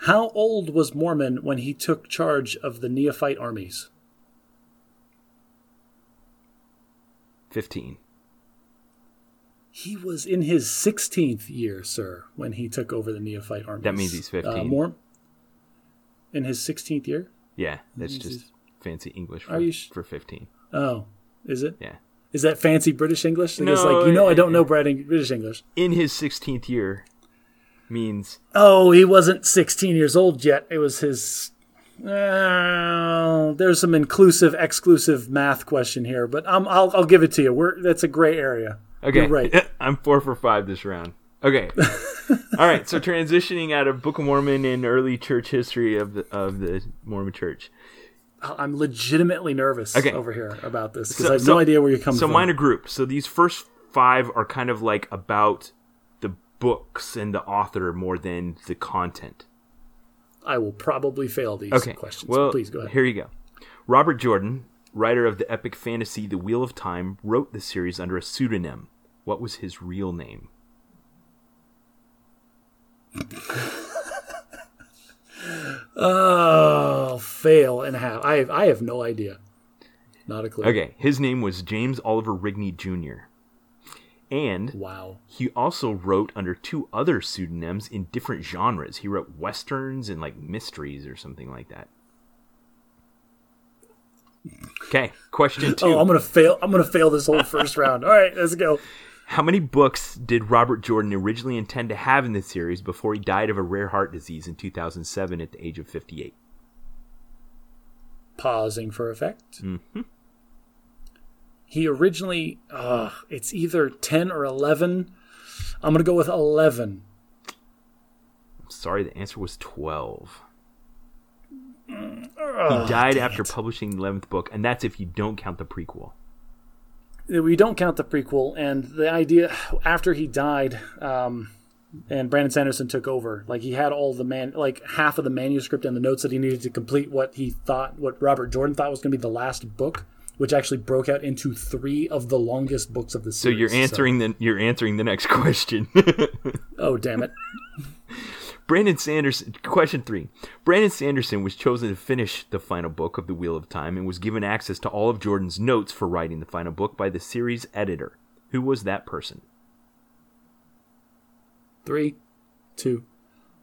How old was Mormon when he took charge of the Nephite armies? Fifteen. He was in his 16th year, sir, when he took over the Nephite armies. That means he's 15. more in his 16th year? Yeah, that's just fancy English for, sh- for fifteen. Oh, is it? Yeah. Is that fancy British English? No, like, you know, I don't know British English. In his sixteenth year means Oh, he wasn't 16 years old yet. It was his. Uh, there's some inclusive, exclusive math question here, but I'm, I'll, I'll give it to you. We're that's a gray area. okay. You're right. I'm four for five this round. Okay. All right. So transitioning out of Book of Mormon and early church history of the of the Mormon Church. I'm legitimately nervous Okay. over here about this because So- I have so- no idea where you're coming So from. mine are grouped. So these first five are kind of like about the books and the author more than the content. I will probably fail these Okay. questions. Well, Please go ahead. Here you go. Robert Jordan, writer of the epic fantasy The Wheel of Time, wrote the series under a pseudonym. What was his real name? Oh, fail and half. I have, I have no idea. Not a clue. Okay, his name was James Oliver Rigney Jr. And Wow. he also wrote under two other pseudonyms in different genres. He wrote westerns and like mysteries or something like that. Okay, question oh, two. Oh, I'm gonna fail. I'm gonna fail this whole first round. All right, let's go. How many books did Robert Jordan originally intend to have in the series before he died of a rare heart disease in 2007 at the age of 58? Pausing for effect. Mm-hmm. He originally, uh, it's either ten or eleven. I'm gonna go with eleven. I'm sorry, the answer was 12. Ugh, He died after it. publishing the 11th book, and that's if you don't count the prequel. We don't count the prequel and the idea after he died um, and brandon sanderson took over like he had all the man like half of the manuscript and the notes that he needed to complete what he thought what robert jordan thought was going to be the last book which actually broke out into three of the longest books of the So series you're answering the you're answering the next question. oh damn it Brandon Sanderson. Question three. Brandon Sanderson was chosen to finish the final book of The Wheel of Time and was given access to all of Jordan's notes for writing the final book by the series editor. Who was that person? three two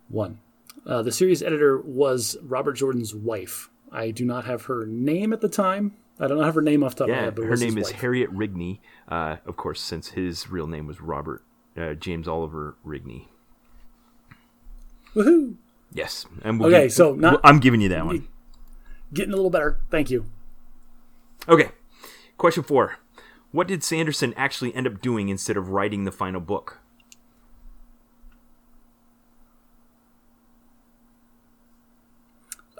one uh, the series editor was robert jordan's wife i do not have her name at the time i don't have her name off the top of my Yeah, head but her name is wife. Harriet Rigney. Uh, of course, since his real name was Robert uh, James Oliver Rigney. Woohoo! Yes, and we'll Okay, give- so not- I'm giving you that one. getting a little better thank you Okay, question four. What did Sanderson actually end up doing instead of writing the final book?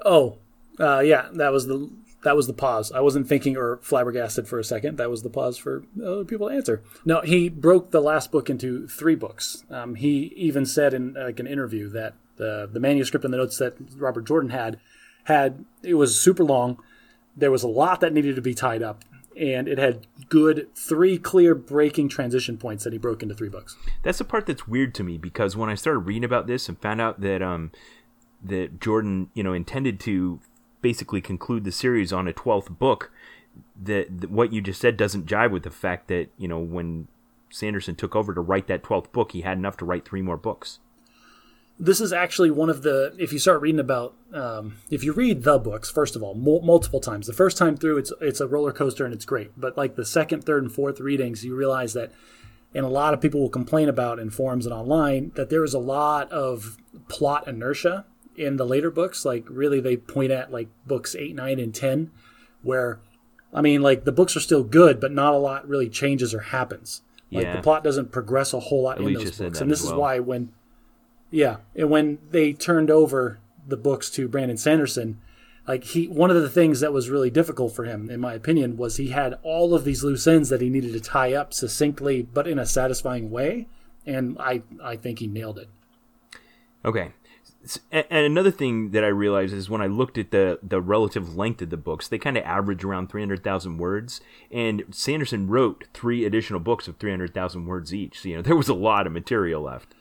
Oh, uh, yeah, that was the that was the pause. I wasn't thinking or flabbergasted for a second. That was the pause for other people to answer. No, he broke the last book into three books. Um, he even said in like an interview that the the manuscript and the notes that Robert Jordan had had it was super long. There was a lot that needed to be tied up, and it had good three clear breaking transition points that he broke into three books. That's the part that's weird to me because when I started reading about this and found out that um that Jordan, you know, intended to basically conclude the series on a 12th book, that, that what you just said doesn't jive with the fact that, you know, when Sanderson took over to write that 12th book, he had enough to write three more books. This is actually one of the, if you start reading about, um, if you read the books, first of all, mul- multiple times, the first time through, it's, it's a roller coaster and it's great. But like the second, third, and fourth readings, you realize that, and a lot of people will complain about in forums and online, that there is a lot of plot inertia in the later books. Like, really, they point at like books 8, 9, and 10, where, I mean, like the books are still good, but not a lot really changes or happens. Like Yeah. the plot doesn't progress a whole lot in those books, and this as is why when, yeah, and when they turned over the books to Brandon Sanderson, like he, one of the things that was really difficult for him, in my opinion, was he had all of these loose ends that he needed to tie up succinctly, but in a satisfying way, and I, I think he nailed it. Okay. And another thing that I realized is when I looked at the, the relative length of the books, they kind of average around 300,000 words. And Sanderson wrote three additional books of 300,000 words each. So, you know, there was a lot of material left.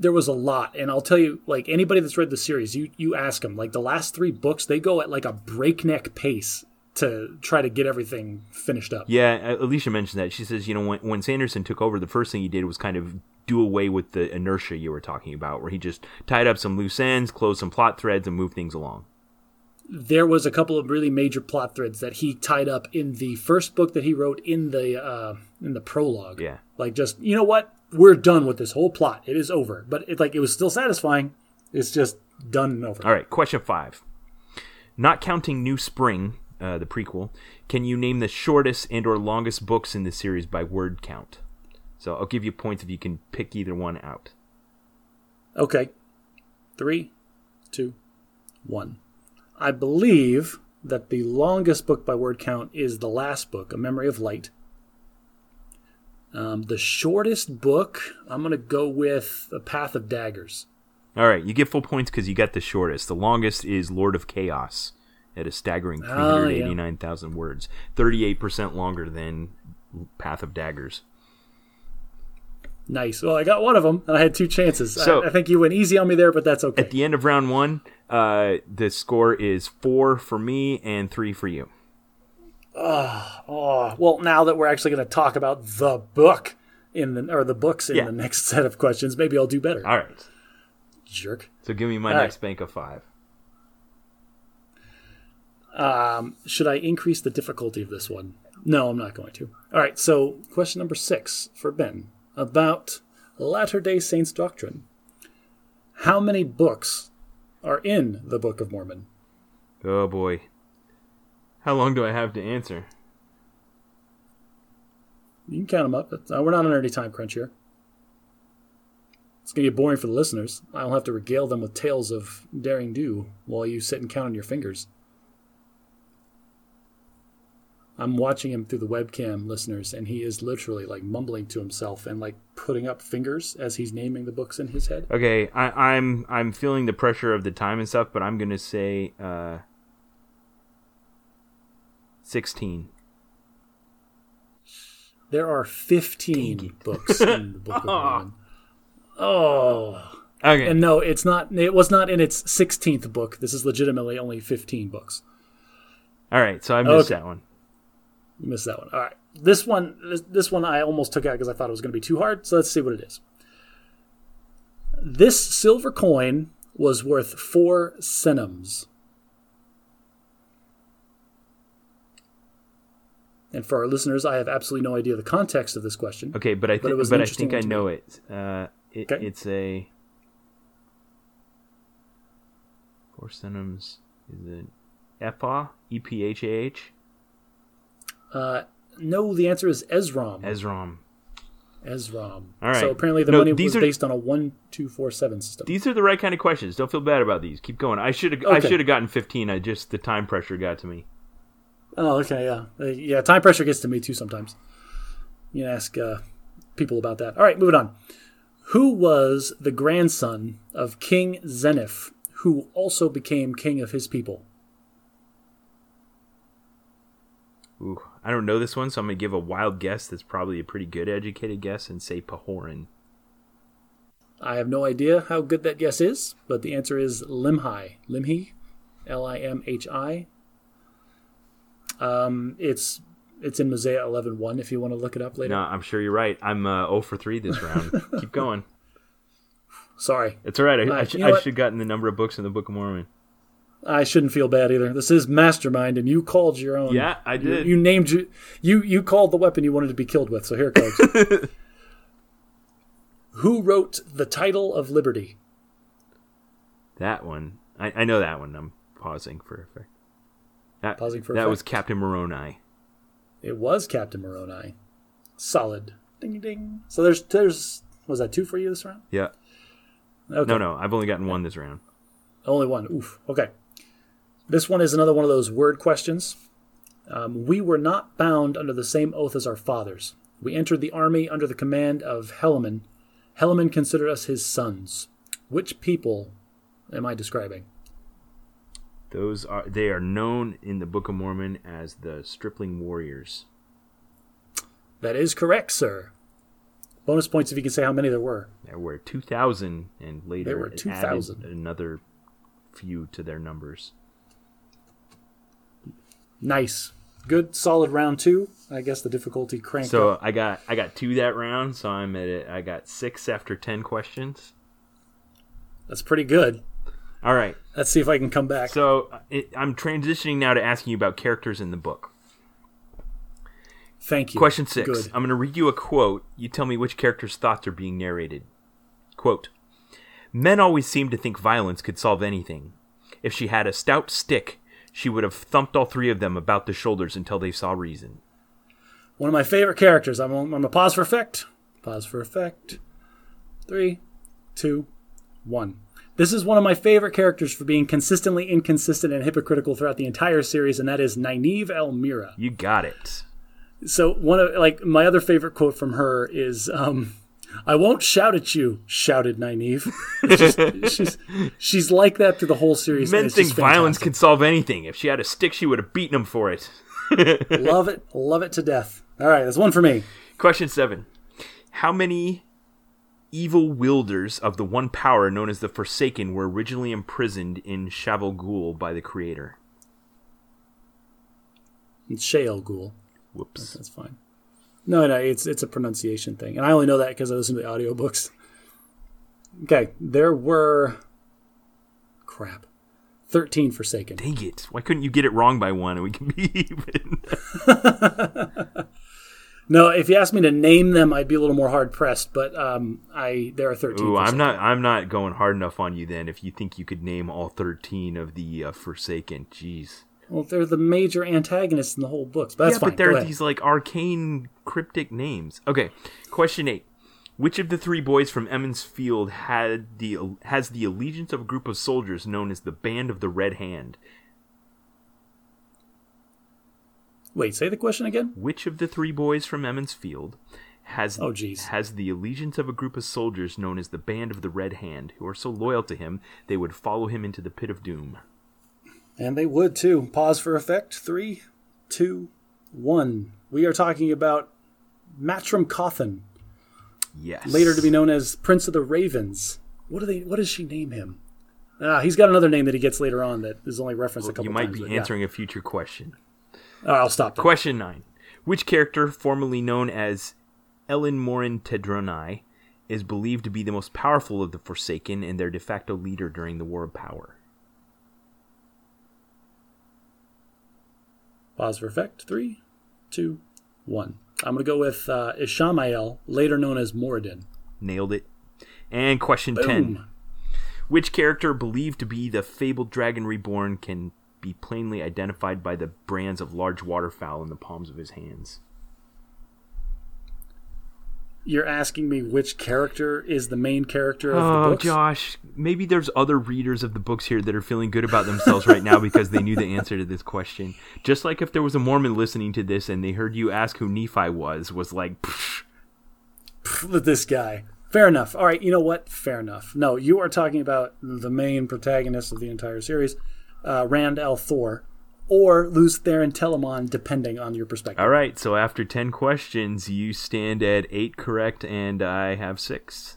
There was a lot and i'll tell you like anybody that's read the series you you ask them like the last three books they go at like a breakneck pace to try to get everything finished up Yeah, Alicia mentioned that. She says, you know, when, when Sanderson took over, the first thing he did was kind of do away with the inertia you were talking about, where he just tied up some loose ends, closed some plot threads, and moved things along. there was a couple of really major plot threads that he tied up in the first book that he wrote in the uh in the prologue Yeah. like just you know what we're done with this whole plot it is over but it like it was still satisfying it's just done and over All right, question five. Not counting New Spring, uh, the prequel, can you name the shortest and or longest books in the series by word count? So I'll give you points if you can pick either one out. Okay. Three, two, one. I believe that the longest book by word count is the last book, A Memory of Light. Um, the shortest book, I'm going to go with A Path of Daggers. All right, you get full points because you got the shortest. The longest is Lord of Chaos at a staggering Oh, yeah. 389,000 words. 38% longer than Path of Daggers. Nice. Well, I got one of them, and I had two chances. So- I, I think you went easy on me there, but that's okay. At the end of round one, uh, the score is four for me and three for you. Oh, well, now that we're actually going to talk about the book in the or the books in Yeah. the next set of questions, maybe I'll do better. All right. Jerk. So give me my All right. next bank of five. Um, should I increase the difficulty of this one? No, I'm not going to. All right, so question number six for Ben about Latter day Saints doctrine. How many books are in the Book of Mormon? Oh boy. How long do I have to answer? You can count them up. Uh, we're not on any time crunch here. It's going to get boring for the listeners. I'll have to regale them with tales of daring do while you sit and count on your fingers. I'm watching him through the webcam, listeners, and he is literally like mumbling to himself and like putting up fingers as he's naming the books in his head. Okay, I, I'm I'm feeling the pressure of the time and stuff, but I'm gonna say uh, sixteen. There are 15 books in the Book of Mormon. Oh. Okay, And no, it's not. It was not in its 16th book. This is legitimately only 15 books. all right. So I missed Okay. that one. You missed that one. All right. This one, this, this one, I almost took out because I thought it was going to be too hard. So let's see what it is. This silver coin was worth four senums. And for our listeners, I have absolutely no idea the context of this question. Okay, but I But it think was but, I think I know it. Uh, it Okay. It's a four senums. Is it Epha? E P H A H? Uh, no, the answer is Ezrom. Ezrom. Ezrom. All right. So apparently the No, money these was are- based on a one, two, four, seven system. These are the right kind of questions. Don't feel bad about these. Keep going. I should have I should have gotten fifteen. I just the time pressure got to me. Oh, okay, yeah, Uh, yeah. Time pressure gets to me too sometimes. You can ask uh, people about that. All right, moving on. Who was the grandson of King Zeniff, who also became king of his people? Ooh, I don't know this one, so I'm gonna give a wild guess. That's probably a pretty good educated guess, and say Pahoran. I have no idea how good that guess is, but the answer is Limhi. Limhi, L I M H I. Um, it's it's in Mosiah 11.1 if you want to look it up later. No, I'm sure you're right. I'm uh, 0 for 3 this round. Keep going. Sorry. It's all right. I, All I, sh- you know I should have gotten the number of books in the Book of Mormon. I shouldn't feel bad either. This is Mastermind, and you called your own. Yeah, I You, did. you named you, you you called the weapon you wanted to be killed with. So here it goes. Who wrote the title of Liberty? That one. I, I know that one. I'm pausing for effect. That, Pausing for that was. Captain Moroni. It was Captain Moroni. Solid. Ding ding. So there's there's was that two for you this round? Yeah. Okay. No, no. I've only gotten one this round. Only one. Oof. Okay. This one is another one of those word questions. Um, we were not bound under the same oath as our fathers. We entered the army under the command of Helaman. Helaman considered us his sons. Which people am I describing? Those are they are known in the Book of Mormon as the Stripling Warriors. That is correct, sir. Bonus points if you can say how many there were. There were 2,000 and later There were 2,000. another few to their numbers. Nice. Good, solid round two. I guess the difficulty cranked So up. I got I got two that round, so I'm at it. I got six after ten questions. That's pretty good. All right, Let's see if I can come back. so uh, it, I'm transitioning now to asking you about characters in the book. Thank you. Question six. Good. I'm going to read you a quote. You tell me which character's thoughts are being narrated. Quote Men always seemed to think violence could solve anything. If she had a stout stick, she would have thumped all three of them about the shoulders until they saw reason. One of my favorite characters. I'm, I'm gonna pause for effect. Pause for effect. Three, two, one. This is one of my favorite characters for being consistently inconsistent and hypocritical throughout the entire series, and that is Nynaeve al'Meara. You got it. So one of like my other favorite quote from her is, um, "I won't shout at you," shouted Nynaeve. Just- she's she's like that through the whole series. Men think violence can solve anything. If she had a stick, she would have beaten him for it. love it, love it to death. All right, that's one for me. Question seven. How many evil wielders of the one power known as the Forsaken were originally imprisoned in Shayol Ghul by the Creator? It's Ghul. Whoops. That's fine. No, no, it's it's a pronunciation thing, and I only know that because I listen to the audiobooks. Okay, there were crap, thirteen Forsaken. Dang it. Why couldn't you get it wrong by one and we can be even? No, if you asked me to name them, I'd be a little more hard pressed. But um, I there are thirteen. Ooh, I'm not I'm not going hard enough on you then if you think you could name all 13 of the uh, Forsaken. Jeez. Well, they're the major antagonists in the whole books. But that's yeah, fine. but there Go are ahead. these like arcane cryptic names. Okay, question eight: Which of the three boys from Emond's Field had the has the allegiance of a group of soldiers known as the Band of the Red Hand? Wait, say the question again. Which of the three boys from Emond's Field has Oh, jeez. has the allegiance of a group of soldiers known as the Band of the Red Hand, who are so loyal to him they would follow him into the pit of doom? And they would too. Pause for effect. Three, two, one. We are talking about Matrim Cauthon, Yes. later to be known as Prince of the Ravens. What do they? What does she name him? Ah, he's got another name that he gets later on that is only referenced a couple of times. You might times. be but yeah. answering a future question. Right, I'll stop there. Question 9. Which character, formerly known as Elan Morin Tedronai, is believed to be the most powerful of the Forsaken and their de facto leader during the War of Power? Pause for effect. Three, two, one. I'm going to go with uh, Ishamael, later known as Moridin. Nailed it. And question 10. Which character believed to be the fabled dragon reborn can be plainly identified by the brands of large waterfowl in the palms of his hands? You're asking me which character is the main character of the Oh, books? Josh, maybe there's other readers of the books here that are feeling good about themselves right now because they knew the answer to this question. Just like if there was a Mormon listening to this and they heard you ask who Nephi was, was like, "Pfft, With this guy. Fair enough. All right, you know what? Fair enough. No, you are talking about the main protagonist of the entire series, uh, Rand al'Thor, or Lews Therin Telamon, depending on your perspective. All right, so after 10 questions, you stand at 8 correct, and I have 6.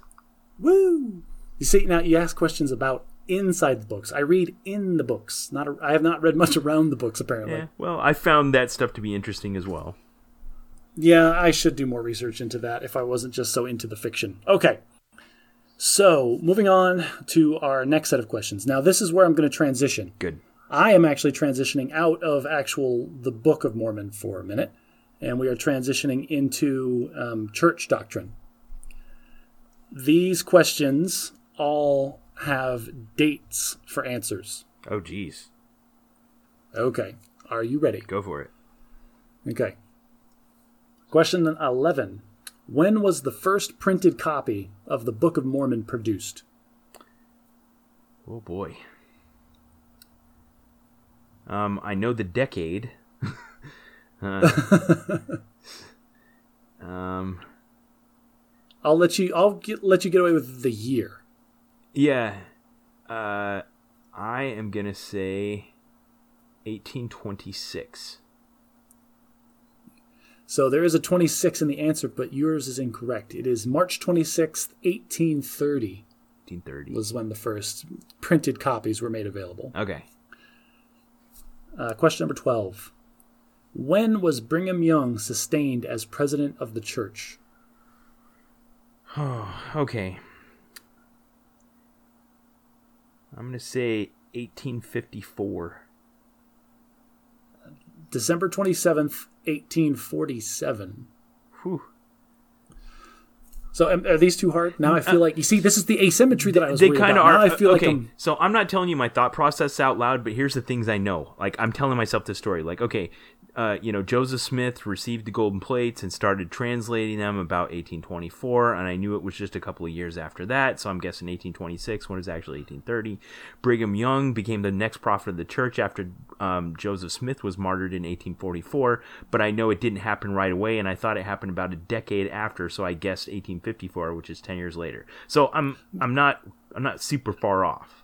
Woo! You see, now you ask questions about inside the books. I read in the books. Not, a, I have not read much around the books, apparently. Yeah, well, I found that stuff to be interesting as well. Yeah, I should do more research into that if I wasn't just so into the fiction. Okay. So, moving on to our next set of questions. Now, this is where I'm going to transition. Good. I am actually transitioning out of actual the Book of Mormon for a minute, and we are transitioning into um, church doctrine. These questions all have dates for answers. Oh, geez. Okay. Are you ready? Go for it. Okay. Question 11. When was the first printed copy of the Book of Mormon produced? Oh, boy. Um, I know the decade. uh, um, I'll let you. I'll get, let you get away with the year. yeah. Uh, I am gonna say 1826. So there is a 26 in the answer, but yours is incorrect. It is March 26th, 1830 1830. was when the first printed copies were made available. Okay. Uh, question number 12. When was Brigham Young sustained as president of the church? Oh, okay. I'm gonna say 1854. December 27th, 1847. Whew. So um, are these too hard? Now I feel like you see this is the asymmetry that I was Uh, They kind of are. Now I feel okay, like I'm so I'm not telling you my thought process out loud, but here's the things I know. Like I'm telling myself this story. Like, okay, uh, you know, Joseph Smith received the golden plates and started translating them about 1824, and I knew it was just a couple of years after that, so I'm guessing 1826 when it's actually 1830. Brigham Young became the next prophet of the church after um, Joseph Smith was martyred in 1844, but I know it didn't happen right away, and I thought it happened about a decade after, so I guessed 1854, which is 10 years later. So I'm I'm not I'm not super far off.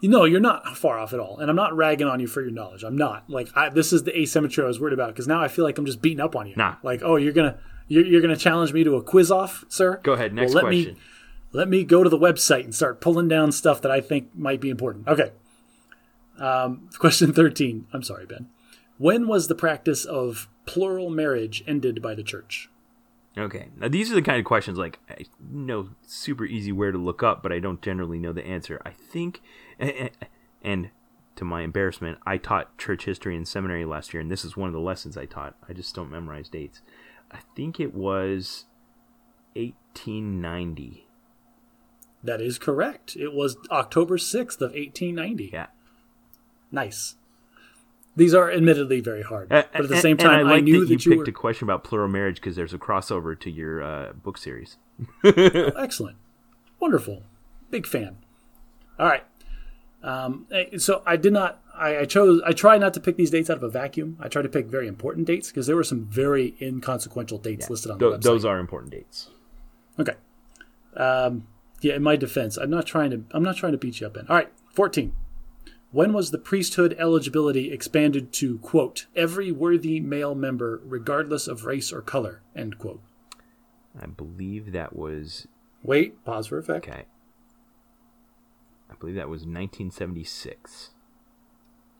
You know, you're not far off at all, and I'm not ragging on you for your knowledge. I'm not. Like, I, this is the asymmetry I was worried about because now I feel like I'm just beating up on you. Nah. Like, oh, you're gonna you're, you're gonna challenge me to a quiz off, sir? Go ahead, next Well, let question. Me, let me go to the website and start pulling down stuff that I think might be important. Okay. Um, question 13. I'm sorry, Ben. When was the practice of plural marriage ended by the church? Okay. Now these are the kind of questions like I know super easy where to look up, but I don't generally know the answer. I think, and to my embarrassment, I taught church history in seminary last year, and this is one of the lessons I taught. I just don't memorize dates. I think it was 1890. That is correct. It was October 6th of 1890. Yeah. Nice. These are admittedly very hard, but at the And- same and time, I, like I knew that, that you you picked were a question about plural marriage because there's a crossover to your uh, book series. Oh, excellent, wonderful, big fan. All right, um, eh, so I did not. I, I chose. I try not to pick these dates out of a vacuum. I try to pick very important dates because there were some very inconsequential dates listed on the website. those are important dates. Okay. Um, yeah, in my defense, I'm not trying to. I'm not trying to beat you up. In All right, 14. When was the priesthood eligibility expanded to quote every worthy male member, regardless of race or color? End quote. I believe that was Wait. Pause for effect. okay. I believe that was 1976.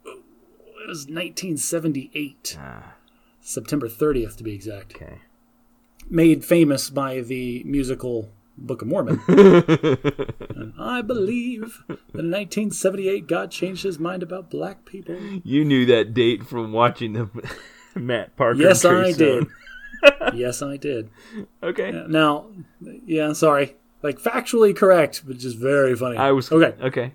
It was 1978, Ah, September 30th to be exact. okay. Made famous by the musical Book of Mormon. I believe that in 1978 God changed his mind about black people. You knew that date from watching the Matt Parker. Yes, I did. Yes, I did. Okay. Now, yeah, sorry. Like factually correct, but just very funny. I was okay. Okay.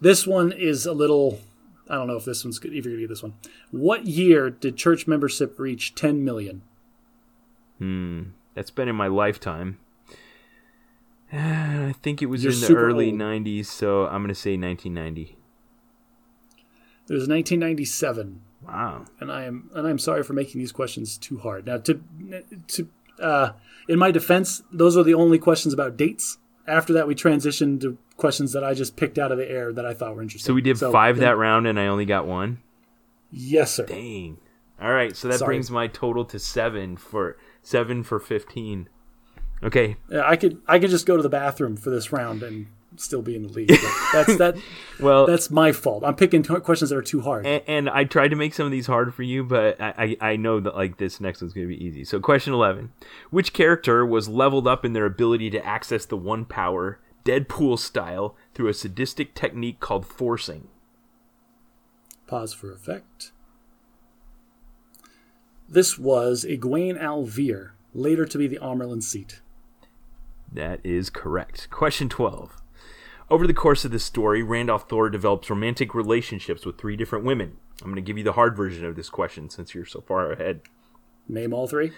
This one is a little. I don't know if this one's good. If you're gonna get this one, what year did church membership reach 10 million? Hmm. That's been in my lifetime. I think it was You're in the early old. 90s, so I'm going to say 1990. It was 1997, Wow. and I am and I'm sorry for making these questions too hard. Now, to to uh, in my defense, those are the only questions about dates. After that, we transitioned to questions that I just picked out of the air that I thought were interesting. So we did five that round, and I only got one. Yes, sir. Dang. All right, so that Sorry. brings my total to seven for seven for fifteen. Okay, Yeah, I could I could just go to the bathroom for this round and still be in the league. that's that. well, That's my fault. I'm picking questions that are too hard. and, and I tried to make some of these hard for you, but I, I, I know that like this next one's going to be easy. So, question eleven: Which character was leveled up in their ability to access the one power, Deadpool style, through a sadistic technique called forcing? Pause for effect. This was Egwene al'Vere, later to be the Amyrlin seat. That is correct. Question 12. Over the course of this story, Rand al'Thor develops romantic relationships with three different women. I'm going to give you the hard version of this question since you're so far ahead. Name all three.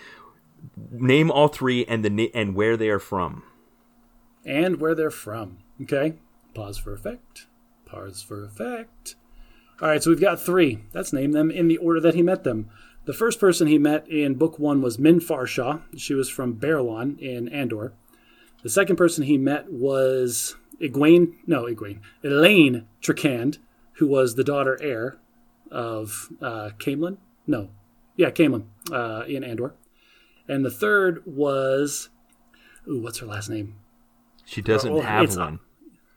Name all three and the and where they are from. and where they're from. Okay, pause for effect. Pause for effect. All right, so we've got three. Let's name them in the order that he met them. The first person he met in book one was Min Farshaw. She was from Baerlon in Andor. The second person he met was Egwene, no, Egwene, Elayne Trakand, who was the daughter heir of uh, Caemlyn. No, yeah, Caemlyn uh, in Andor. And the third was, ooh, what's her last name? She doesn't Oh, have one.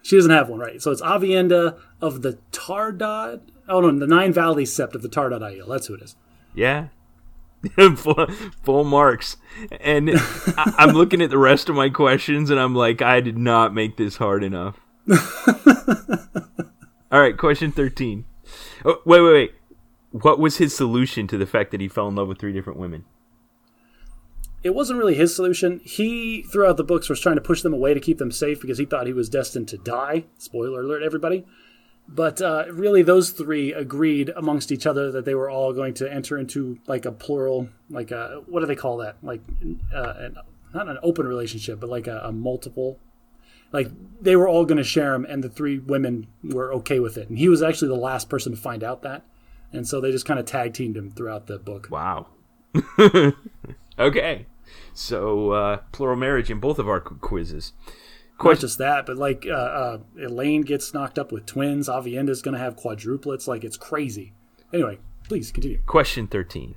She doesn't have one, right? So it's Aviendha of the Taardad. Oh no, the Nine Valley Sept of the Taardad Aiel. That's who it is. Yeah. full, full marks. And I, I'm looking at the rest of my questions and I'm like, I did not make this hard enough. All right, question 13. Oh, wait, wait, wait. What was his solution to the fact that he fell in love with three different women? It wasn't really his solution. He, throughout the books, was trying to push them away to keep them safe because he thought he was destined to die. Spoiler alert, everybody. But uh, really, those three agreed amongst each other that they were all going to enter into like a plural, like a what do they call that? Like, uh, an, not an open relationship, but like a, a multiple. Like they were all going to share him, and the three women were okay with it. And he was actually the last person to find out that, and so they just kind of tag teamed him throughout the book. Wow. okay. So, uh, plural marriage in both of our qu- Not just that, but like uh, uh, Elayne gets knocked up with twins. Aviendha's going to have quadruplets. Like it's crazy. Anyway, please continue. Question 13.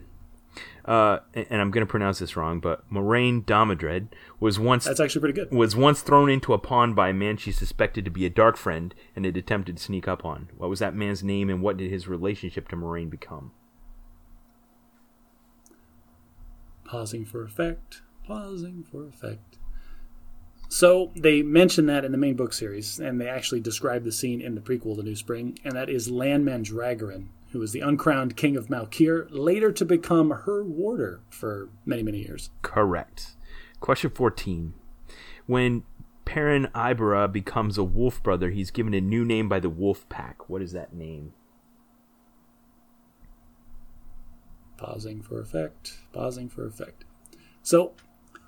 Uh, and and I'm going to pronounce this wrong, but Moiraine Damodred was once That's actually pretty good. was once thrown into a pond by a man she suspected to be a dark friend and had attempted to sneak up on. What was that man's name and what did his relationship to Moiraine become? Pausing for effect. Pausing for effect. So they mention that in the main book series, and they actually describe the scene in the prequel, The New Spring, and that is Lan Mandragoran, who was the uncrowned king of Malkier, later to become her warder for many, many years. Correct. Question 14. When Perrin Aybara becomes a wolf brother, he's given a new name by the wolf pack. What is that name? Pausing for effect. Pausing for effect. So,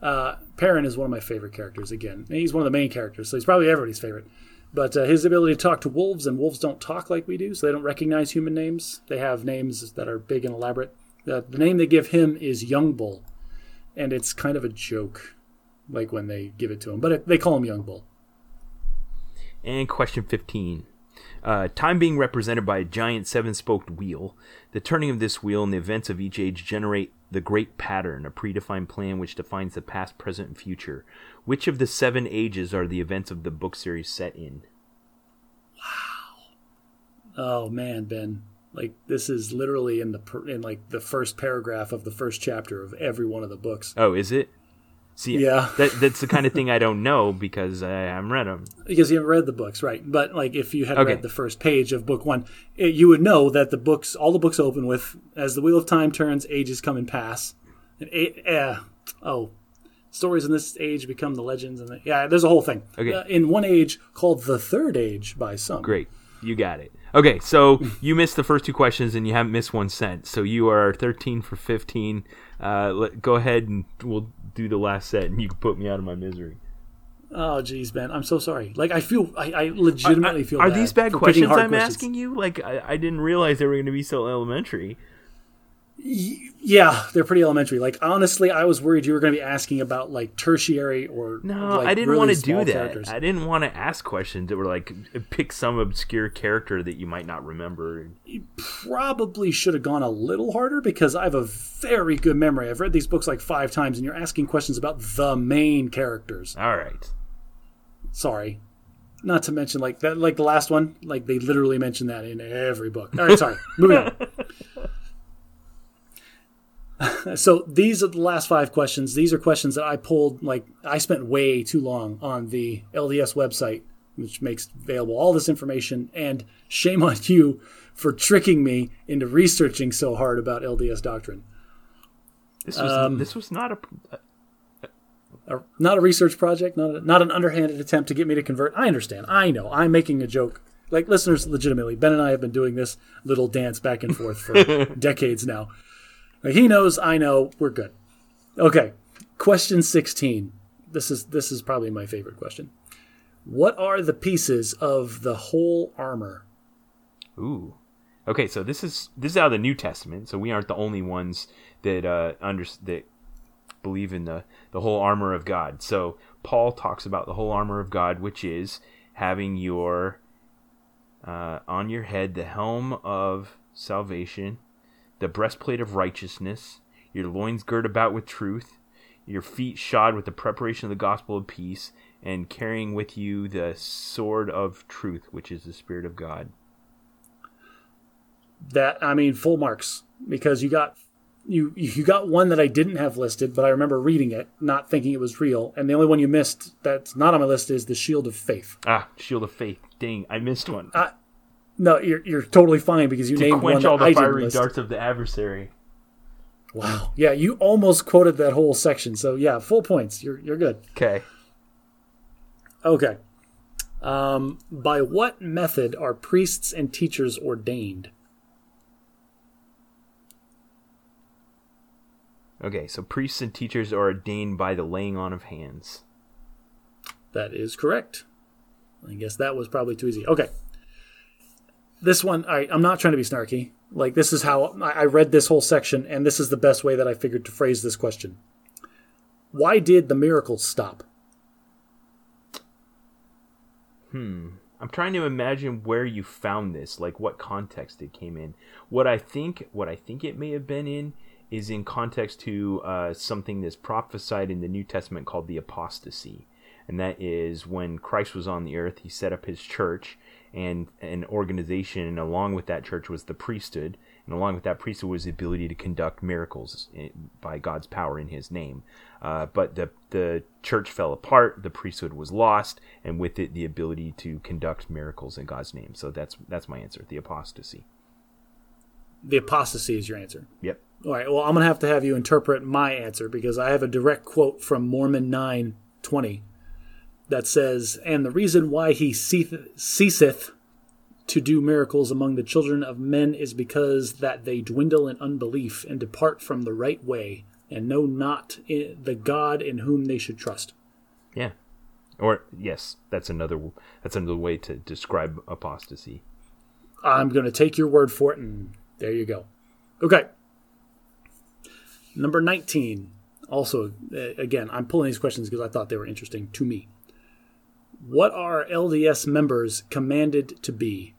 uh, Perrin is one of my favorite characters. Again, he's one of the main characters, so he's probably everybody's favorite. But uh, his ability to talk to wolves, and wolves don't talk like we do, so they don't recognize human names. They have names that are big and elaborate. Uh, the name they give him is Young Bull, and it's kind of a joke, like when they give it to him. But it, they call him Young Bull. And question 15. Uh, time being represented by a giant seven spoked wheel, the turning of this wheel and the events of each age generate the great pattern, a predefined plan which defines the past, present, and future. Which of the seven ages are the events of the book series set in? Wow. Oh man, Ben, like this is literally in the per- in like the first paragraph of the first chapter of every one of the books. Oh, is it? See, Yeah. that, that's the kind of thing I don't know because I haven't read them. because you haven't read the books, right? But like, if you had Okay. read the first page of book one, it, you would know that the books, all the books open with, as the wheel of time turns, ages come and pass. And uh, oh, stories in this age become the legends, and the, yeah, there's a whole thing. Okay. Uh, in one age called the third age by some. Great. You got it. Okay, so you missed the first two questions and you haven't missed one cent. So you are 13 for 15. Uh, let, go ahead and we'll do the last set and you can put me out of my misery. Oh, geez, Ben, I'm so sorry. Like, I feel, I, I legitimately feel. Are bad these bad questions I'm questions. asking you? Like, I, I didn't realize they were going to be so elementary. Yeah, they're pretty elementary. Like honestly, I was worried you were going to be asking about like tertiary or No, like, I didn't really want to do that. characters. I didn't want to ask questions that were like pick some obscure character that you might not remember. You Probably should have gone a little harder because I have a very good memory. I've read these books like five times, and you're asking questions about the main characters. All right. Sorry, not to mention like that, like the last one, like they literally mention that in every book. All right, sorry. Moving on. so these are the last five questions. These are questions that I pulled. Like I spent way too long on the LDS website, which makes available all this information. And shame on you for tricking me into researching so hard about LDS doctrine. This was Um, this was not a A- not a research project, not a, not an underhanded attempt to get me to convert. I understand. I know. I'm making a joke. Like listeners, legitimately, Ben and I have been doing this little dance back and forth for decades now. He knows, I know, we're good. Okay, question 16. This is this is probably my favorite question. What are the pieces of the whole armor? Ooh. Okay, so this is this is out of the New Testament, so we aren't the only ones that uh under that believe in the the whole armor of God. So Paul talks about the whole armor of God, which is having your uh, on your head the helm of salvation, the breastplate of righteousness, your loins girt about with truth, your feet shod with the preparation of the gospel of peace, and carrying with you the sword of truth, which is the spirit of God. That I mean, full marks because you got you you got one that I didn't have listed, but I remember reading it, not thinking it was real. And the only one you missed that's not on my list is the Shield of Faith. Ah, shield of faith. Dang, I missed one. No, you're you're totally fine because you to named one quench that all the I fiery darts of the adversary. Wow. Yeah, you almost quoted that whole section. So yeah, full points. You're you're good. Okay. Okay. Um, by what method are priests and teachers ordained? Okay, so priests and teachers are ordained by the laying on of hands. That is correct. I guess that was probably too easy. Okay. This one, I'm not trying to be snarky. Like, this is how I I read this whole section, and this is the best way that I figured to phrase this question. Why did the miracles stop? Hmm. I'm trying to imagine where you found this, like what context it came in. What I think, what I think it may have been in, is in context to uh, something that's prophesied in the New Testament called the apostasy, and that is when Christ was on the earth, he set up his church and an organization, and along with that church was the priesthood, and along with that priesthood was the ability to conduct miracles by God's power in His name. Uh, but the the church fell apart, the priesthood was lost, and with it the ability to conduct miracles in God's name. So that's that's my answer, the apostasy. The apostasy is your answer. Yep. All right. Well, I'm gonna have to have you interpret my answer because I have a direct quote from Mormon nine twenty that says, "And the reason why he ceaseth, ceaseth to do miracles among the children of men is because that they dwindle in unbelief and depart from the right way, and know not the God in whom they should trust." Yeah. Or yes, that's another that's another way to describe apostasy. I'm going to take your word for it, and there you go. Okay. Number 19. Also, uh, again, I'm pulling these questions because I thought they were interesting to me. What are LDS members commanded to be?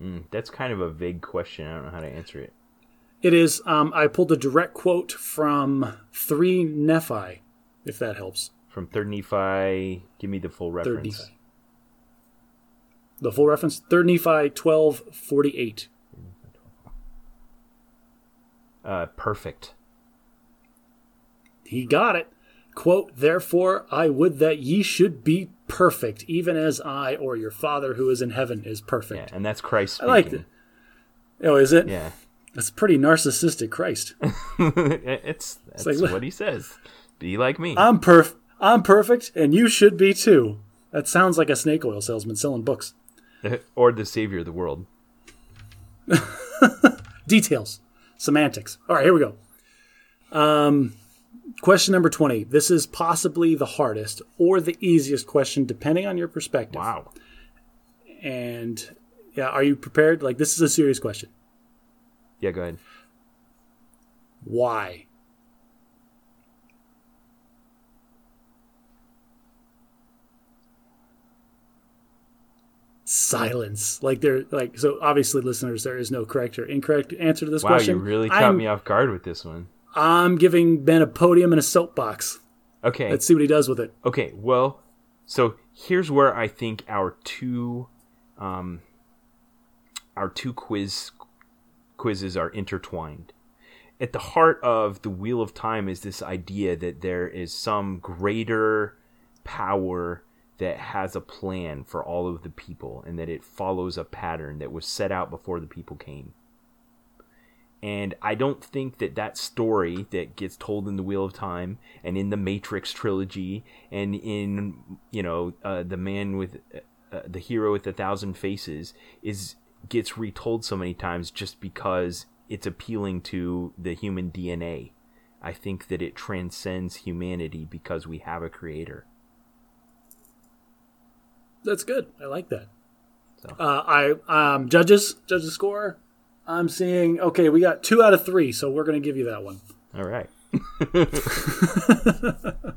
Mm, that's kind of a vague question. I don't know how to answer it. It is, um, I pulled a direct quote from 3 Nephi, if that helps. From Third Nephi, give me the full 3 reference. Nephi. The full reference 3 Nephi 12 48. Uh, perfect. He got it. Quote, Therefore, I would that ye should be perfect, even as I or your Father who is in heaven is perfect. Yeah, and that's Christ speaking. I like it. Oh, is it? Yeah. That's pretty narcissistic, Christ. it's that's like, what he says. Be like me. I'm perf I'm perfect, and you should be too. That sounds like a snake oil salesman selling books. or the savior of the world. Details. Semantics. All right, here we go. Um, question number 20. This is possibly the hardest or the easiest question, depending on your perspective. Wow. And yeah, are you prepared? Like, this is a serious question. Yeah, go ahead. Why? Silence. Like there, like so. Obviously, listeners, there is no correct or incorrect answer to this Wow, question. you really caught I'm, me off guard with this one. I'm giving Ben a podium and a soapbox. Okay. Let's see what he does with it. Okay, well, so here's where I think our two, um, our two quiz quizzes are intertwined. At the heart of the Wheel of Time is this idea that there is some greater power that has a plan for all of the people, and that it follows a pattern that was set out before the people came. And I don't think that that story that gets told in the Wheel of Time and in the Matrix trilogy and in you know uh, the man with uh, the hero with a thousand faces is gets retold so many times just because it's appealing to the human DNA. I think that it transcends humanity because we have a creator. That's good. I like that. So. Uh, I um, judges judges score. I'm seeing okay. We got two out of three, so we're going to give you that one. All right.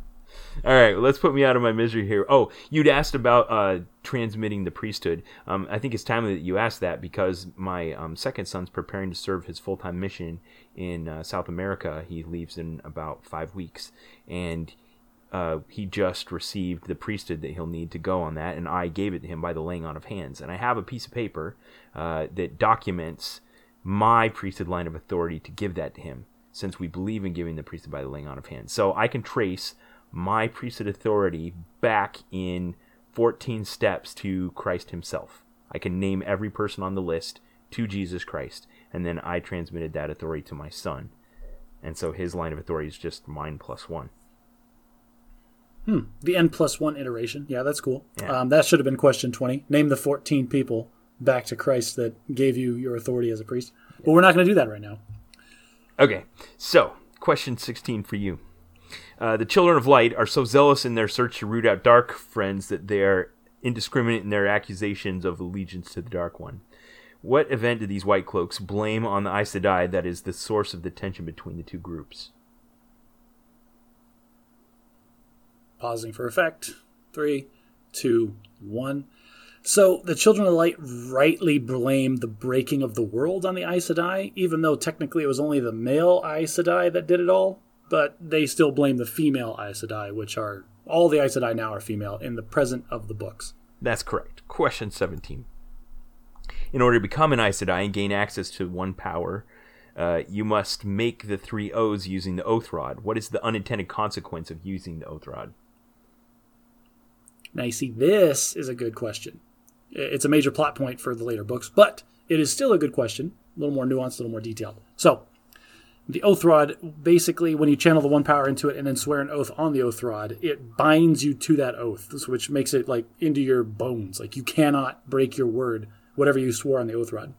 All right, let's put me out of my misery here. Oh, you'd asked about uh, transmitting the priesthood. Um, I think it's timely that you asked that because my um, second son's preparing to serve his full time mission in uh, South America. He leaves in about five weeks, and uh, he just received the priesthood that he'll need to go on that, and I gave it to him by the laying on of hands. And I have a piece of paper uh, that documents my priesthood line of authority to give that to him, since we believe in giving the priesthood by the laying on of hands. So I can trace my priesthood authority back in 14 steps to Christ himself. I can name every person on the list to Jesus Christ, and then I transmitted that authority to my son. And so his line of authority is just mine plus one. Hmm. The n plus one iteration. Yeah, that's cool. Yeah. Um, that should have been question 20. Name the 14 people back to Christ that gave you your authority as a priest. But we're not going to do that right now. Okay, so question 16 for you. Uh, the children of light are so zealous in their search to root out dark friends that they are indiscriminate in their accusations of allegiance to the dark one. What event do these white cloaks blame on the Aes Sedai that is the source of the tension between the two groups? Pausing for effect. Three, two, one. So the Children of Light rightly blame the breaking of the world on the Aes Sedai, even though technically it was only the male Aes Sedai that did it all. But they still blame the female Aes Sedai, which are all the Aes Sedai now are female in the present of the books. That's correct. Question 17. In order to become an Aes Sedai and gain access to one power, uh, you must make the three Oaths using the Oath Rod. What is the unintended consequence of using the Oath Rod? Now, you see, this is a good question. It's a major plot point for the later books, but it is still a good question. A little more nuanced, a little more detailed. So, the Oath Rod, basically, when you channel the one power into it and then swear an oath on the Oath Rod, it binds you to that oath, which makes it like into your bones. Like you cannot break your word, whatever you swore on the Oath Rod.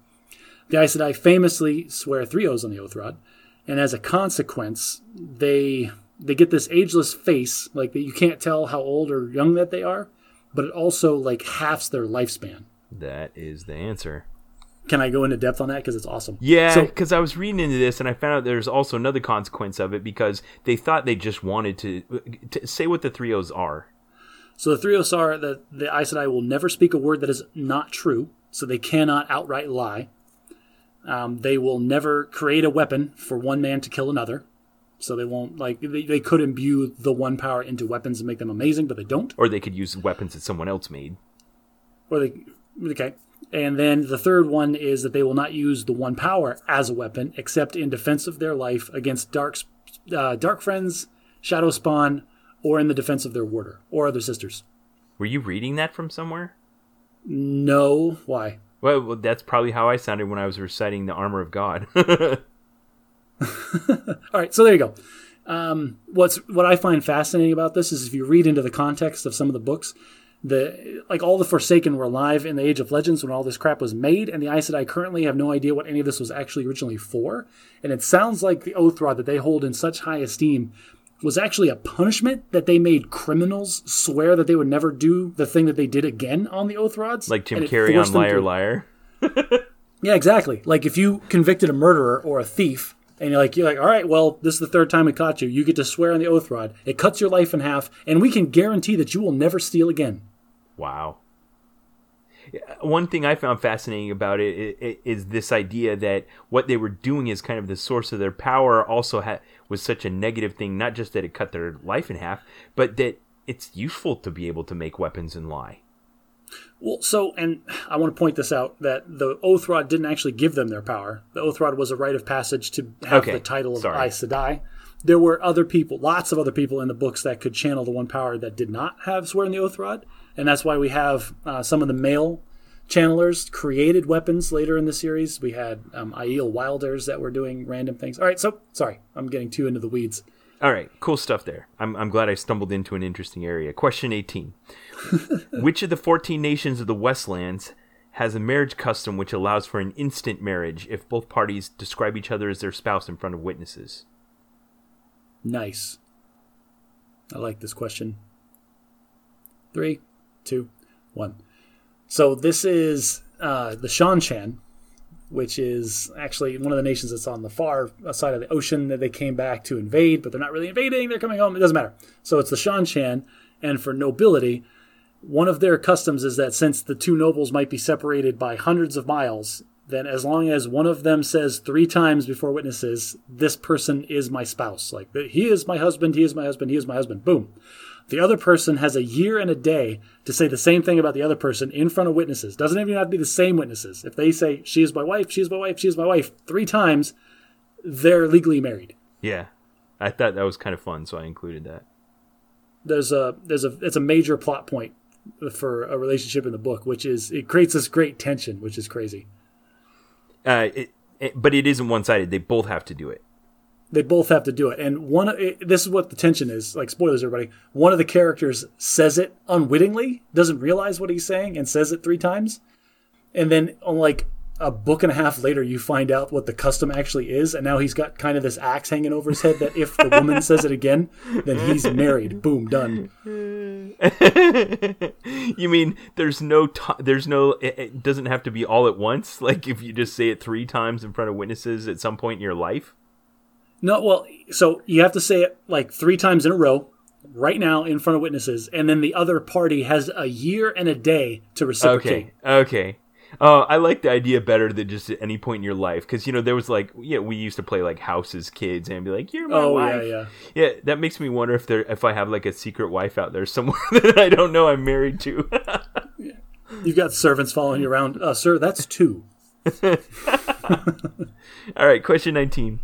The Aes Sedai famously swear three oaths on the Oath Rod, and as a consequence, they they get this ageless face, like that you can't tell how old or young that they are, but it also like halves their lifespan. That is the answer. Can I go into depth on that because it's awesome? Yeah, So- because I was reading into this and I found out there's also another consequence of it because they thought they just wanted to, to say what the three Oaths are. So the three Oaths are that the Aes Sedai will never speak a word that is not true, so they cannot outright lie. Um, they will never create a weapon for one man to kill another. So they won't like they, they could imbue the one power into weapons and make them amazing, but they don't. Or they could use weapons that someone else made. Or they okay. And then the third one is that they will not use the one power as a weapon except in defense of their life against dark uh, dark friends, shadow spawn, or in the defense of their warder or other sisters. Were you reading that from somewhere? No, why? Well, well, that's probably how I sounded when I was reciting the armor of God. All right, so there you go. Um, what's what I find fascinating about this is if you read into the context of some of the books, the like all the Forsaken were alive in the Age of Legends when all this crap was made, and the Aes Sedai currently have no idea what any of this was actually originally for. And it sounds like the Oath Rod that they hold in such high esteem was actually a punishment that they made criminals swear that they would never do the thing that they did again on the Oath Rods. like Tim and on Liar to- Liar. Yeah, exactly. Like if you convicted a murderer or a thief, and you're like, you're like, all right, well, this is the third time we caught you. You get to swear on the oath rod. It cuts your life in half, and we can guarantee that you will never steal again. Wow. One thing I found fascinating about it is this idea that what they were doing is kind of the source of their power. Also, had was such a negative thing. Not just that it cut their life in half, but that it's useful to be able to make weapons and lie. Well, so, and I want to point this out that the Oath Rod didn't actually give them their power. The Oath Rod was a rite of passage to have Okay, the title of sorry. Aes Sedai. There were other people, lots of other people in the books that could channel the one power that did not have swear in the Oath Rod. And that's why we have uh, some of the male channelers created weapons later in the series. We had um, Aiel Wilders that were doing random things. All right, so, sorry, I'm getting too into the weeds. All right, cool stuff there. I'm, I'm glad I stumbled into an interesting area. Question 18. which of the 14 nations of the Westlands has a marriage custom which allows for an instant marriage if both parties describe each other as their spouse in front of witnesses? Nice. I like this question. Three, two, one. So this is uh, the Seanchan, which is actually one of the nations that's on the far side of the ocean that they came back to invade, but they're not really invading. They're coming home. It doesn't matter. So it's the Seanchan, and for nobility, one of their customs is that since the two nobles might be separated by hundreds of miles, then as long as one of them says three times before witnesses, this person is my spouse. Like, he is my husband, he is my husband, he is my husband. Boom. The other person has a year and a day to say the same thing about the other person in front of witnesses. Doesn't even have to be the same witnesses. If they say, she is my wife, she is my wife, she is my wife, three times, they're legally married. Yeah. I thought that was kind of fun, so I included that. there's a there's a it's a major plot point for a relationship in the book, which is it creates this great tension, which is crazy. Uh, it, it, but it isn't one sided. They both have to do it. They both have to do it, and one it, this is what the tension is. Like spoilers, everybody. One of the characters says it unwittingly, doesn't realize what he's saying, and says it three times, and then on like a book and a half later, you find out what the custom actually is, and now he's got kind of this axe hanging over his head that if the woman says it again, then he's married. Boom, done. you mean there's no t- there's no it, it doesn't have to be all at once like if you just say it 3 times in front of witnesses at some point in your life No, well, so you have to say it like three times in a row, right now in front of witnesses, and then the other party has a year and a day to reciprocate. okay okay uh, I like the idea better than just at any point in your life because you know there was like yeah we used to play like house as kids and be like you're my Oh wife yeah, yeah. yeah that makes me wonder if there if I have like a secret wife out there somewhere that I don't know I'm married to You've got servants following you around. Uh, sir, that's two. All right, question 19.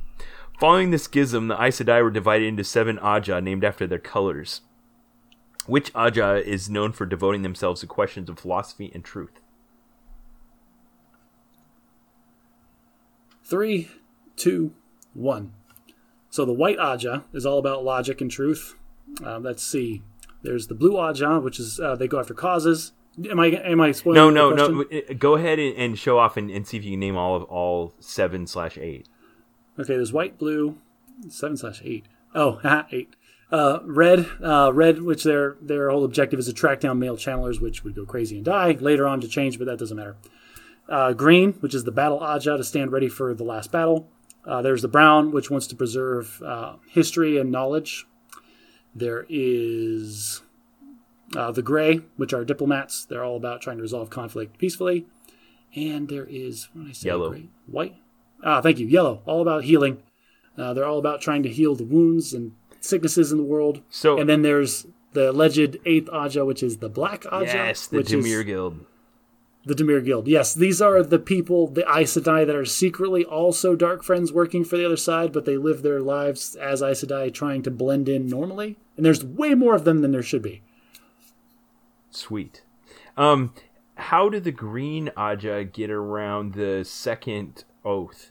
Following the schism, the Aes Sedai were divided into seven Ajah named after their colors. Which Ajah is known for devoting themselves to questions of philosophy and truth? Three, two, one. So the white Ajah is all about logic and truth. Um, let's see. There's the blue Ajah, which is uh, they go after causes. Am I am I spoiling? No, no, no. uh, Go ahead and, and show off and, and see if you can name all of all seven slash eight. Okay, there's white, blue, seven slash eight. Oh, eight. Uh, red, uh, red, which their their whole objective is to track down male channelers, which would go crazy and die later on to change, but that doesn't matter. Uh, green, which is the battle Ajah to stand ready for the last battle. Uh, there's the brown, which wants to preserve uh, history and knowledge. There is uh, the gray, which are diplomats. They're all about trying to resolve conflict peacefully. And there is what did I say? Yellow. Gray? white. Ah, thank you. Yellow, all about healing. Uh, they're all about trying to heal the wounds and sicknesses in the world. So And then there's the alleged eighth Ajah, which is the Black Ajah. yes, the Demir Guild. the Demir Guild. Yes, these are the people, the Aes Sedai, that are secretly also Dark Friends working for the other side, but they live their lives as Aes Sedai trying to blend in normally. And there's way more of them than there should be. Sweet. Um, how did the green Ajah get around the second oath?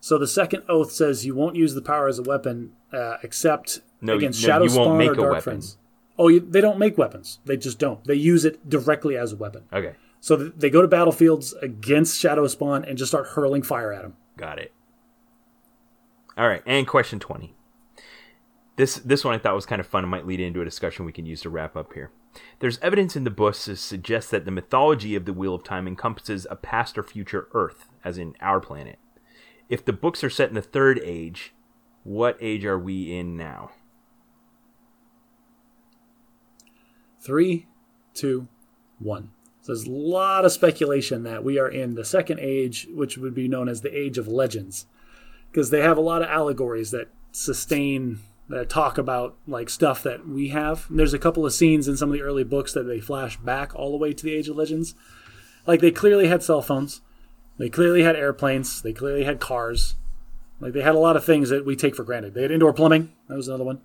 So the second oath says you won't use the power as a weapon uh, except No, against no, Shadow Spawn or a Dark weapon. Friends. Oh, you, they don't make weapons. They just don't. They use it directly as a weapon. Okay, So th- they go to battlefields against Shadow Spawn and just start hurling fire at them. got it. All right, and question 20. This this one I thought was kind of fun. It might lead into a discussion we can use to wrap up here. There's evidence in the books to suggest that the mythology of the Wheel of Time encompasses a past or future Earth, as in our planet. If the books are set in the Third Age, what age are we in now? Three, two, one. So there's a lot of speculation that we are in the second age, which would be known as the Age of Legends, because they have a lot of allegories that sustain that talk about like stuff that we have. And there's a couple of scenes in some of the early books that they flash back all the way to the Age of Legends. Like they clearly had cell phones, they clearly had airplanes, they clearly had cars. Like they had a lot of things that we take for granted. They had indoor plumbing. That was another one.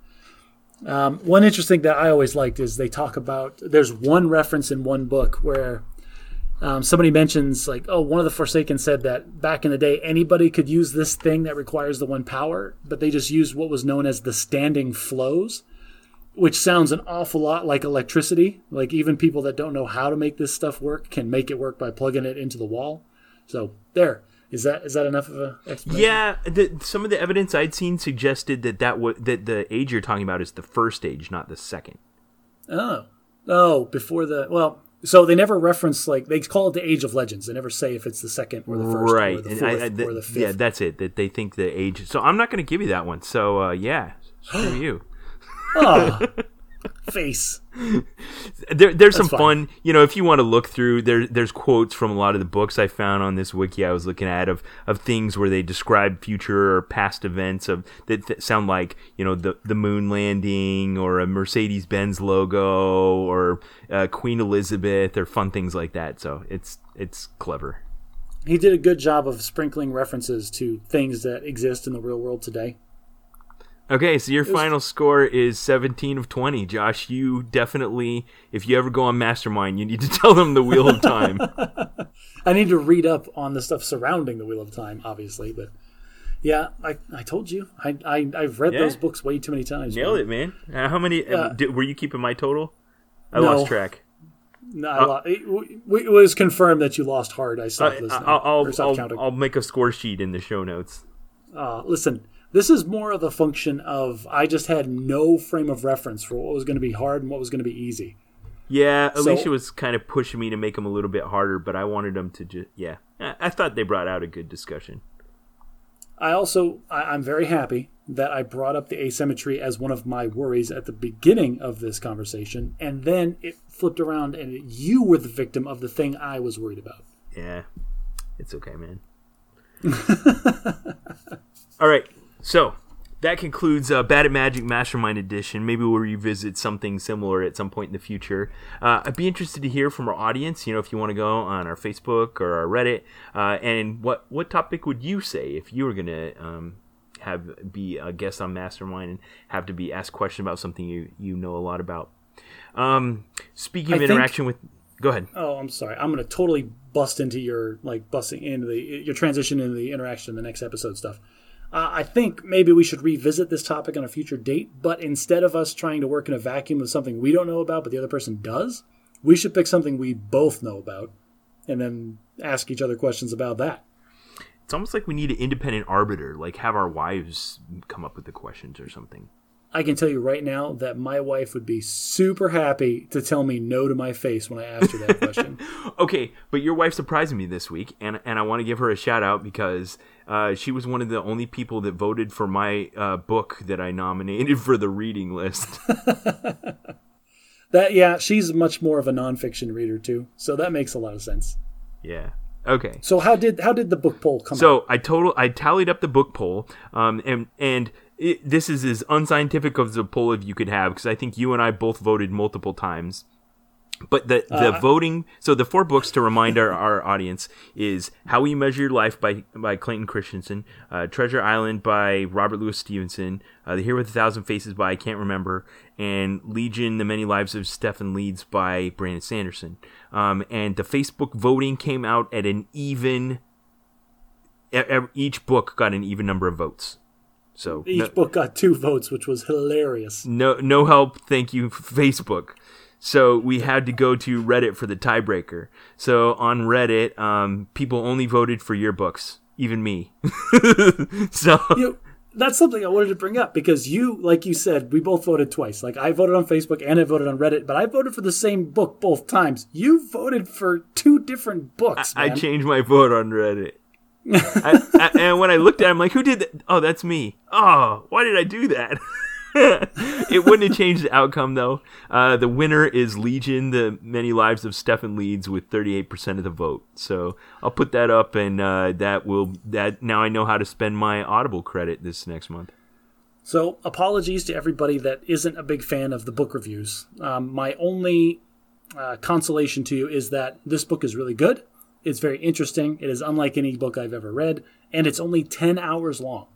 Um, one interesting thing that I always liked is they talk about. There's one reference in one book where um, somebody mentions like, oh, one of the Forsaken said that back in the day anybody could use this thing that requires the one power, but they just used what was known as the standing flows, which sounds an awful lot like electricity. Like even people that don't know how to make this stuff work can make it work by plugging it into the wall. So there. Is that is that enough of a explanation? Yeah, the, some of the evidence I'd seen suggested that that w- that the age you're talking about is the first age, not the second. Oh, oh, before the well, so they never reference like they call it the Age of Legends. They never say if it's the second or the first, right? or the fourth, I- I- th- or the fifth. yeah, that's it. That they think the age. So I'm not going to give you that one. So uh, yeah, screw you. oh, face. There, there's some fine. fun, you know, if you want to look through. There, there's quotes from a lot of the books I found on this wiki I was looking at of of things where they describe future or past events of that, that sound like you know the the moon landing or a Mercedes Benz logo or uh, Queen Elizabeth or fun things like that. So it's it's clever. He did a good job of sprinkling references to things that exist in the real world today. Okay, so your final score is 17 of 20. Josh, you definitely, if you ever go on Mastermind, you need to tell them the Wheel of Time. I need to read up on the stuff surrounding the Wheel of Time, obviously, but yeah, I, I told you, I, I I've read Yeah. those books way too many times. Nailed it, man. Uh, how many, uh, did, were you keeping my total? I No. lost track. No, I lo- it, it was confirmed that you lost hard. I I, stopped listening. I'll, I'll, stopped I'll. I'll make a score sheet in the show notes. Uh, listen, this is more of a function of I just had no frame of reference for what was going to be hard and what was going to be easy. Yeah, So- Alicia was kind of pushing me to make them a little bit harder, but I wanted them to just, yeah. I, I thought they brought out a good discussion. I also I, I'm very happy that I brought up the asymmetry as one of my worries at the beginning of this conversation, and then it flipped around and you were the victim of the thing I was worried about. Yeah, it's okay, man. All right, so that concludes uh, Bad at Magic Mastermind Edition. Maybe we'll revisit something similar at some point in the future. Uh, I'd be interested to hear from our audience. You know, if you want to go on our Facebook or our Reddit, uh, and what what topic would you say if you were gonna um, have be a guest on Mastermind and have to be asked questions about something you you know a lot about? Um, speaking of I think- interaction with, go ahead. Oh, I'm sorry. I'm going to totally bust into your like busting into the your transition into the interaction in the next episode stuff. Uh, I think maybe we should revisit this topic on a future date, but instead of us trying to work in a vacuum of something we don't know about but the other person does, we should pick something we both know about and then ask each other questions about that. It's almost like we need an independent arbiter, like have our wives come up with the questions or something. I can tell you right now that my wife would be super happy to tell me no to my face when I asked her that question. Okay, but your wife surprised me this week, and and I want to give her a shout out because uh, she was one of the only people that voted for my uh, book that I nominated for the reading list. That yeah, she's much more of a nonfiction reader too, so that makes a lot of sense. yeah. Okay. So how did how did the book poll come out? So I total I tallied up the book poll, um, and and it, this is as unscientific of a poll as you could have because I think you and I both voted multiple times. But the the voting, so the four books to remind our, our audience is "How We Measure Your Life" by by Clayton Christensen, uh, "Treasure Island" by Robert Louis Stevenson, uh, "The Hero with a Thousand Faces" by I can't remember, and "Legion: The Many Lives of Stephen Leeds" by Brandon Sanderson. Um, and the Facebook voting came out at an even. Each book got an even number of votes. So Each no- book got two votes, which was hilarious. no no help thank you facebook so we had to go to reddit for the tiebreaker so on reddit um, people only voted for your books even me so You, that's something I wanted to bring up because you, like you said, we both voted twice. Like I voted on Facebook and I voted on Reddit, but I voted for the same book both times. You voted for two different books. I man. changed my vote on Reddit. I, I, and when I looked at it, I'm like, who did that? Oh, that's me. Oh, why did I do that? it wouldn't have changed the outcome, though. Uh, the winner is Legion, the many lives of Stephen Leeds with 38% of the vote. So I'll put that up, and uh, that will that now I know how to spend my Audible credit this next month. So, apologies to everybody that isn't a big fan of the book reviews. Um, my only uh, consolation to you is that this book is really good. It's very interesting. It is unlike any book I've ever read, and it's only 10 hours long.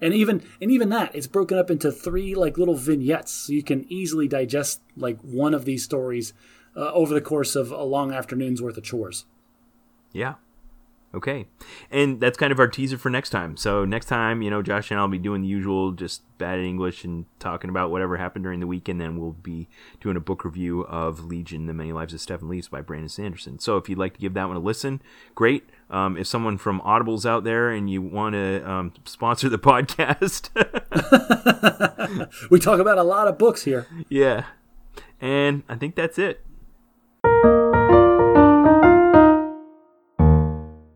And even and even that, it's broken up into three like little vignettes, so you can easily digest like one of these stories uh, over the course of a long afternoon's worth of chores. Yeah. Okay. And that's kind of our teaser for next time. So next time, you know, Josh and I'll be doing the usual just bad English and talking about whatever happened during the week, and then we'll be doing a book review of Legion: The Many Lives of Stephen Leeds by Brandon Sanderson. So if you'd like to give that one a listen, great. Um, if someone from Audible's out there and you want to um, sponsor the podcast, we talk about a lot of books here. yeah. And I think that's it.